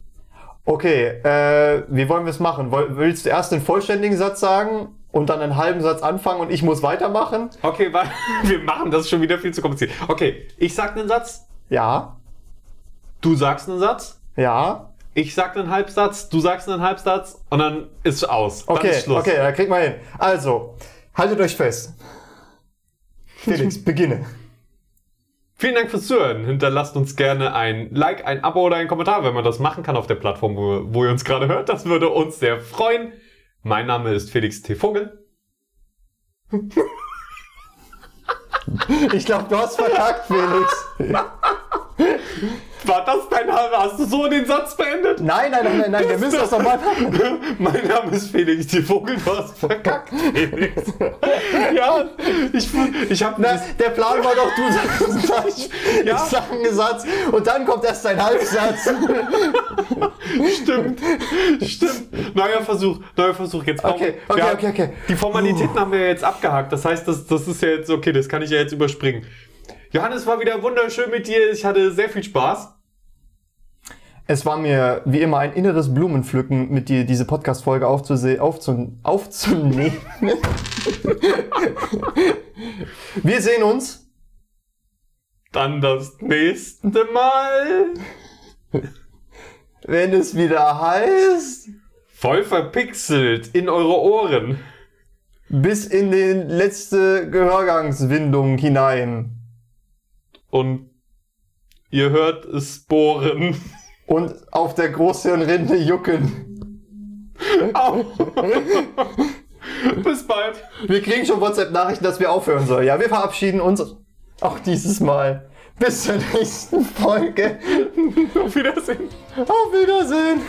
[SPEAKER 3] okay, äh, wie wollen wir es machen? Willst du erst den vollständigen Satz sagen und dann einen halben Satz anfangen und ich muss weitermachen?
[SPEAKER 2] Okay, weil wir machen das schon wieder viel zu kompliziert. Okay, ich sag einen Satz,
[SPEAKER 3] Ja,
[SPEAKER 2] du sagst einen Satz,
[SPEAKER 3] ja.
[SPEAKER 2] ich sag einen Halbsatz, du sagst einen Halbsatz und dann ist aus. Dann
[SPEAKER 3] Okay,
[SPEAKER 2] ist Schluss.
[SPEAKER 3] okay, da kriegt man hin. Also, haltet euch fest. Felix, beginne.
[SPEAKER 2] Vielen Dank fürs Zuhören. Hinterlasst uns gerne ein Like, ein Abo oder einen Kommentar, wenn man das machen kann auf der Plattform, wo, wo ihr uns gerade hört. Das würde uns sehr freuen. Mein Name ist Felix T. Vogel.
[SPEAKER 3] Ich glaube, du hast verkackt, Felix.
[SPEAKER 2] War das dein Name? Hast du so den Satz beendet?
[SPEAKER 3] Nein, nein, nein, nein, nein, wir müssen das nochmal.
[SPEAKER 2] Mein Name ist Felix die Vogel, du hast verkackt, Felix. ja, ich, ich hab
[SPEAKER 3] Na, der Plan war doch, du sagst gleich,
[SPEAKER 2] Ja.
[SPEAKER 3] ich sag einen Satz und dann kommt erst dein Halbsatz.
[SPEAKER 2] Stimmt, stimmt. Neuer Versuch, neuer Versuch. Jetzt brauchen-
[SPEAKER 3] Okay, okay, okay, okay.
[SPEAKER 2] Die Formalitäten haben wir jetzt abgehakt. Das heißt, das, das ist ja jetzt okay, das kann ich ja jetzt überspringen. Johannes war wieder wunderschön mit dir. Ich hatte sehr viel Spaß.
[SPEAKER 3] Es war mir wie immer ein inneres Blumenpflücken, mit dir diese Podcast-Folge aufzuse- aufzu aufzunehmen. wir sehen uns.
[SPEAKER 2] Dann das nächste Mal.
[SPEAKER 3] Wenn es wieder heißt,
[SPEAKER 2] Voll verpixelt in eure Ohren.
[SPEAKER 3] bis in die letzte Gehörgangswindung hinein.
[SPEAKER 2] Und ihr hört es bohren.
[SPEAKER 3] Und auf der Großhirnrinde jucken.
[SPEAKER 2] Au. Bis bald.
[SPEAKER 3] Wir kriegen schon WhatsApp-Nachrichten, dass wir aufhören sollen. Ja, wir verabschieden uns auch dieses Mal. Bis zur nächsten Folge.
[SPEAKER 2] Auf Wiedersehen.
[SPEAKER 3] Auf Wiedersehen.